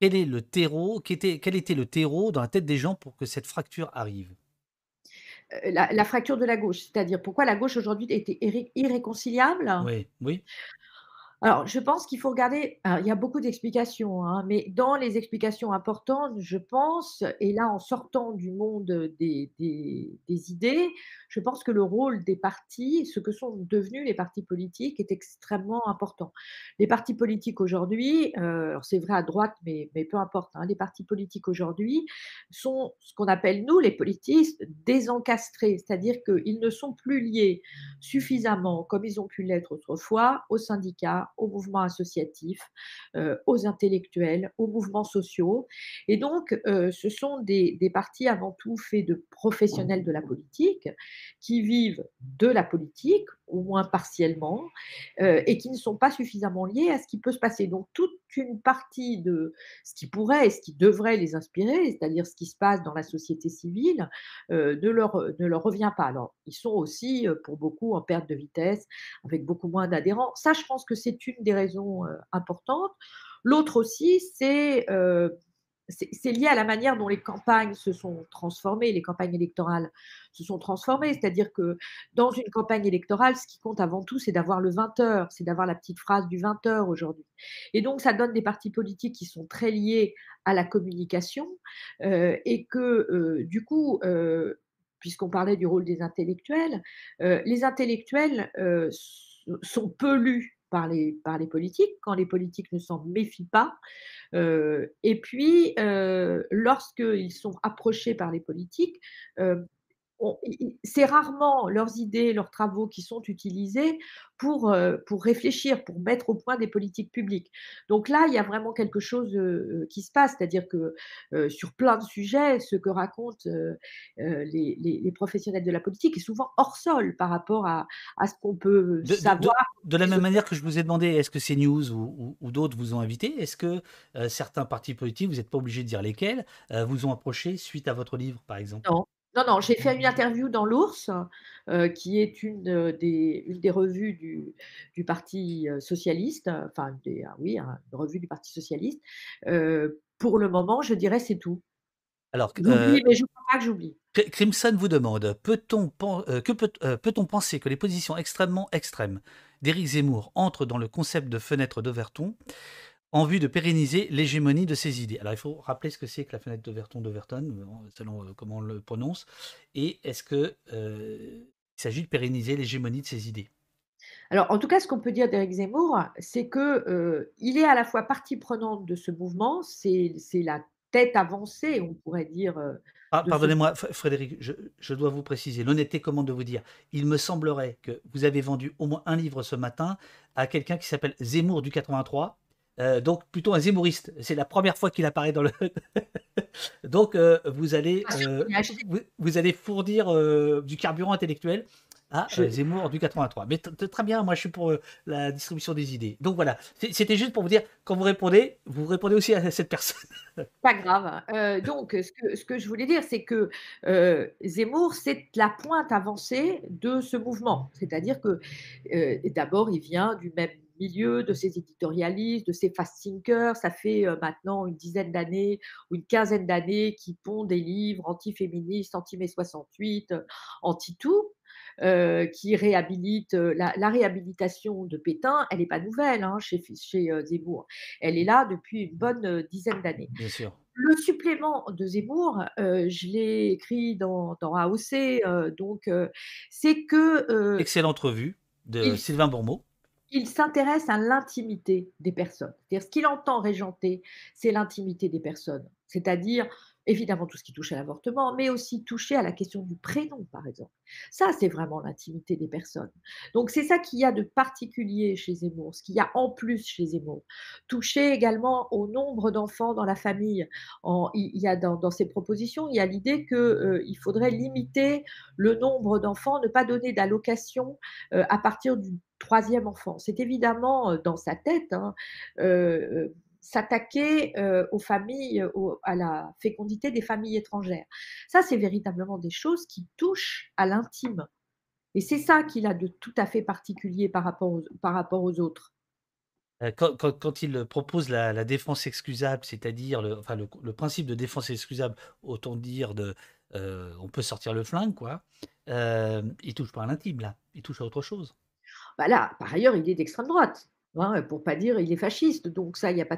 Quel est le terreau quel était le terreau dans la tête des gens pour que cette fracture arrive?» Heu, la la fracture de la gauche, c'est-à-dire pourquoi la gauche aujourd'hui était irré irréconciliable? Oui, oui. Alors, je pense qu'il faut regarder il y a beaucoup d'explications, hein, mais dans les explications importantes, je pense et là en sortant du monde des idées, je pense que le rôle des partis, ce que sont devenus les partis politiques est extrêmement important. Les partis politiques aujourd'hui, alors c'est vrai à droite, mais mais peu importe, hein, les partis politiques aujourd'hui sont ce qu'on appelle nous les politistes désencastrés, c'est-à-dire qu'ils ne sont plus liés suffisamment comme ils ont pu l'être autrefois aux syndicats, aux mouvements associatifs, heu, aux intellectuels, aux mouvements sociaux et donc heu, ce sont des partis avant tout faits de professionnels de la politique, qui vivent de la politique, au moins partiellement, heu et qui ne sont pas suffisamment liés à ce qui peut se passer. Donc toute une partie de ce qui pourrait et ce qui devrait les inspirer, c'est-à-dire ce qui se passe dans la société civile, heu, ne leur, ne leur revient pas. Alors, ils sont aussi, heu, pour beaucoup en perte de vitesse, avec beaucoup moins d'adhérents. Ça, je pense que c'est une des raisons, importantes. L'autre aussi, c'est, c'est lié à la manière dont les campagnes se sont transformées, les campagnes électorales se sont transformées. C'est-à-dire que dans une campagne électorale, ce qui compte avant tout, c'est d'avoir le 20:00, c'est d'avoir la petite phrase du 20:00 aujourd'hui et donc ça donne des partis politiques qui sont très liés à la communication, heu et que, heu, du coup, heu, puisqu'on parlait du rôle des intellectuels, les intellectuels, sont peu lus par les par les politiques, quand les politiques ne s'en méfient pas, heu et puis, heu, lorsqu'ils sont approchés par les politiques, i c'est rarement leurs idées, leurs travaux qui sont utilisés pour, heu, pour réfléchir, pour mettre au point des politiques publiques. Donc là, il y a vraiment quelque chose, heu, qui se passe, c'est-à-dire que, heu, sur plein de sujets, ce que racontent, les les les professionnels de la politique est souvent hors sol par rapport à à ce qu'on peut De de de savoir de la même manière que je vous ai demandé, est-ce que CNews ou ou ou d'autres vous ont invité, est-ce que, certains partis politiques, vous êtes pas obligé de dire lesquels, vous ont approché suite à votre livre, par exemple? Non, non, non, j'ai fait une interview dans l'Ours, heu, qui est une, heu, des une des revues du du parti, heu, socialiste, enfin des ah oui, hein, une revue du parti socialiste. Pour le moment, je dirais c'est tout. Alors J'oublie, mais je crois pas que j'oublie. Cri Crimson vous demande: «Peut-on pen peut peut-on penser que les positions extrêmement extrêmes d'Éric Zemmour entrent dans le concept de fenêtre d'Overton, en vue de pérenniser l'hégémonie de ses idées?» alors il faut rappeler ce que c'est que la fenêtre d'Overton d'Overton, selon, heu, comment on le prononce et est-ce que, heu, il s'agit de pérenniser l'hégémonie de ses idées? Alors, en tout cas, ce qu'on peut dire d'Éric Zemmour, c'est que, heu, il est à la fois partie prenante de ce mouvement, c'est la tête avancée, on pourrait dire, heu, Ah, ce pardonnez-moi, Fr Frédéric, je je dois vous préciser, l'honnêteté commande de vous dire, il me semblerait que vous avez vendu au moins un livre ce matin à quelqu'un qui s'appelle Zemmour du 83, heu, donc plutôt un zémouriste. C'est la 1re fois qu'il apparaît dans le donc heu, vous allez, ait acheté. vous vous allez fournir, du carburant intellectuel à, Zemmour du 83. Mais très bien, moi je suis pour, la distribution des idées. Donc voilà, c'était juste pour vous dire, quand vous répondez, vous répondez aussi à cette personne. Pas grave, donc ce que ce que je voulais dire, c'est que, Zemmour, c'est la pointe avancée de ce mouvement. C'est-à-dire que, d'abord, il vient du même milieu, de ces éditorialistes, de ces fast thinkers. Ça fait, heu, maintenant une dizaine d'années ou une quinzaine d'années qu'il pond des livres antiféministes, anti-mai 68, heu, anti-tout, heu, qui réhabilite, la la réhabilitation de Pétain, elle est pas nouvelle, hein, chez chez, Zemmour. Elle est là depuis une bonne, dizaine d'années. Bien sûr. le supplément de Zemmour, je l'ai écrit dans dans AOC, donc c'est que, Excellente revue de il Sylvain Bourmeau. Il s'intéresse à l'intimité des personnes. Ce qu'il entend régenter, c'est l'intimité des personnes. C'est-à-dire, évidemment, tout ce qui touche à l'avortement, mais aussi toucher à la question du prénom, par exemple. Ça, c'est vraiment l'intimité des personnes. Donc c'est ça qu'il y a de particulier chez Zemmour, ce qu'il y a en plus chez Zemmour. Toucher également au nombre d'enfants dans la famille. Il y a dans ses propositions, il y a l'idée que, heu, il faudrait limiter le nombre d'enfants, ne pas donner d'allocation, heu, à partir du troisième enfant. C'est évidemment, heu, dans sa tête, hein, s'attaquer, heu, aux familles, au à la fécondité des familles étrangères. Ça, c'est véritablement des choses qui touchent à l'intime et c'est ça qu'il a de tout à fait particulier par rapport aux par rapport aux autres. Heu, quand quand quand il, propose la la défense excusable, c'est-à-dire le enfin le le principe de défense excusable, autant dire de, on peut sortir le flingue quoi, hem, il touche pas à l'intime là, il touche à autre chose. Bah là, par ailleurs, il est d'extrême droite, hein, pour pas dire il est fasciste, donc ça, y a pas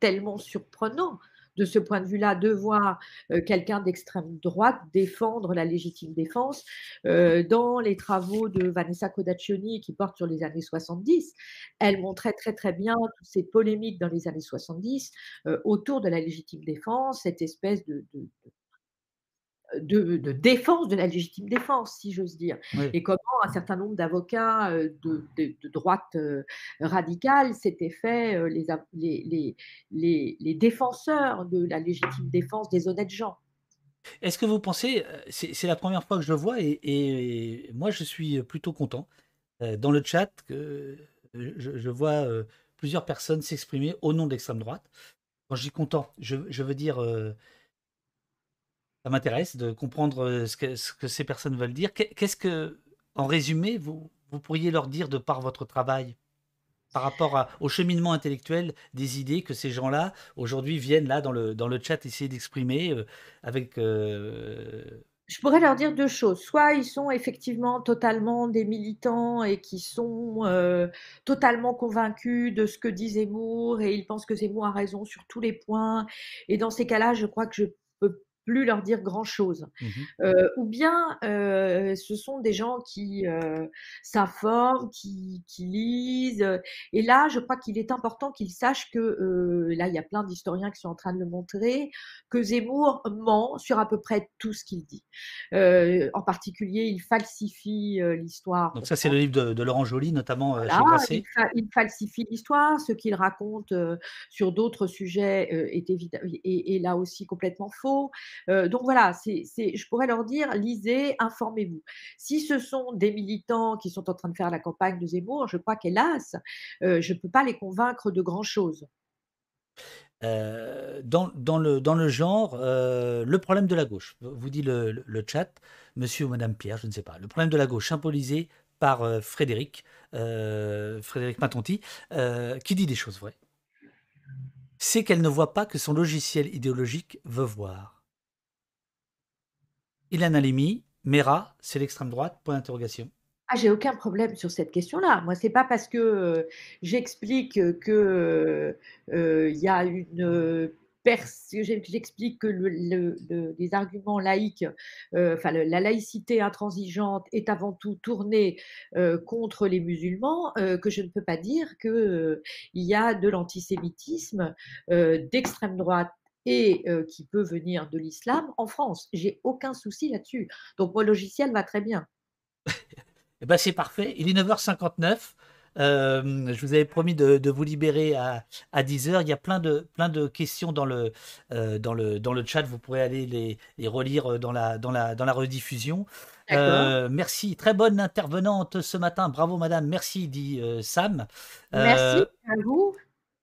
tellement surprenant de ce point de vue-là de voir, heu, quelqu'un d'extrême droite défendre la légitime défense. Heu, dans les travaux de Vanessa Kodaccioni qui portent sur les années 70, elle montrait très, très bien toutes ces polémiques dans les années 70, heu, autour de la légitime défense, cette espèce de de défense de la légitime défense, si j'ose dire Oui. et comment un certain nombre d'avocats, heu, de de de droite, heu, radicale s'étaient fait, heu, les av les les les les défenseurs de la légitime défense des honnêtes gens. Est-ce que vous pensez, c'est la première fois que je le vois et et moi je suis, plutôt content, dans le chat que, je je vois, plusieurs personnes s'exprimer au nom de l'extrême droite. Quand je dis content, je je veux dire, ça m'intéresse de comprendre, heu, ce que ce que ces personnes veulent dire. Qu'est qu'est-ce que, en résumé, vous vous pourriez leur dire de par votre travail? Par rapport au cheminement intellectuel des idées que ces gens-là, aujourd'hui, viennent là dans le dans le chat essayer d'exprimer, heu, avec, heu Je pourrais leur dire 2 choses. Soit ils sont effectivement totalement des militants et qui sont, totalement convaincus de ce que dit Zemmour et ils pensent que Zemmour a raison sur tous les points et dans ces cas-là, je crois que je peux plus leur dire grand-chose. mmh Heu, ou bien, heu, ce sont des gens qui, heu, s'informent, qui qui lisent, heu et là, je crois qu'il est important qu'ils sachent que, là, il y a plein d'historiens qui sont en train de le montrer, que Zemmour ment sur à peu près tout ce qu'il dit. En particulier, il falsifie, l'histoire Donc ça, c'est le livre de de Laurent Joly, notamment, heu, chez voilà, il Grasset. fa il falsifie l'histoire, ce qu'il raconte, sur d'autres sujets, est évid est est là aussi complètement faux. Donc voilà, je pourrais leur dire: «Lisez, informez-vous». Si ce sont des militants qui sont en train de faire la campagne de Zemmour, je crois qu'hélas, je ne peux pas les convaincre de grand chose. Heu, dans le genre, le problème de la gauche, vous dit le chat, monsieur ou madame Pierre, je ne sais pas. Le problème de la gauche symbolisé par, Frédéric, Frédéric Matonti, qui dit des choses vraies. C'est qu'elle ne voit pas que son logiciel idéologique veut voir. Ilan Halimi, Mera, c'est l'extrême droite? Point d'interrogation. Ah, j'ai aucun problème sur cette question-là. Moi, c'est pas parce que, heu, j'explique, que, heu il y a une, j'ex j'explique que le le le les arguments laïques, enfin la laïcité intransigeante est avant tout tournée, contre les musulmans, que je ne peux pas dire que, heu, il y a de l'antisémitisme, d'extrême droite et qui peut venir de l'islam en France. J'ai aucun souci là-dessus. Donc mon logiciel va très bien. Eh ben, c'est parfait. Il est 9h59. Hem, je vous avais promis de de vous libérer à à 10:00. Il y a plein de plein de questions dans le, dans le dans le chat. Vous pourrez aller les les relire, dans la dans la dans la rediffusion. Merci, très bonne intervenante ce matin. Bravo madame, merci, dit, Sam. Merci à vous.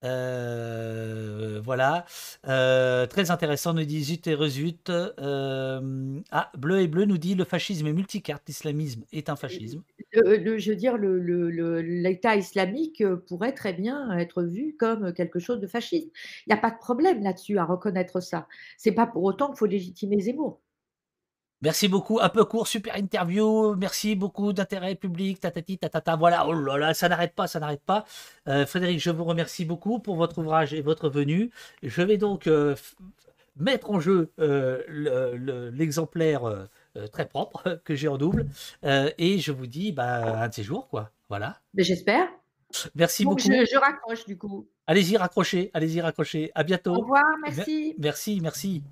Heu, voilà, heu, très intéressant, nous dit Zut et Rezut. Hem, ah, Bleu et Bleu nous dit: «Le fascisme est multicarte, l'islamisme est un fascisme». Je veux dire l'État islamique, pourrait très bien être vu comme quelque chose de fasciste. Il y a pas de problème là-dessus à reconnaître ça. C'est pas pour autant qu'il faut légitimer Zemmour. Merci beaucoup. Un peu court, super interview. Merci beaucoup d'intérêt public. Tatati, tatata. Voilà. Oh là là, ça n'arrête pas, ça n'arrête pas. Euh, Frédéric, je vous remercie beaucoup pour votre ouvrage et votre venue. Je vais donc euh, mettre en jeu euh, l'exemplaire très propre que j'ai en double. et je vous dis bah, un de ces jours, quoi. Voilà. Ben, j'espère. Merci beaucoup. Je, raccroche du coup. Allez-y, raccrochez. Allez-y, raccrochez. À bientôt. Au revoir, merci. Merci, merci.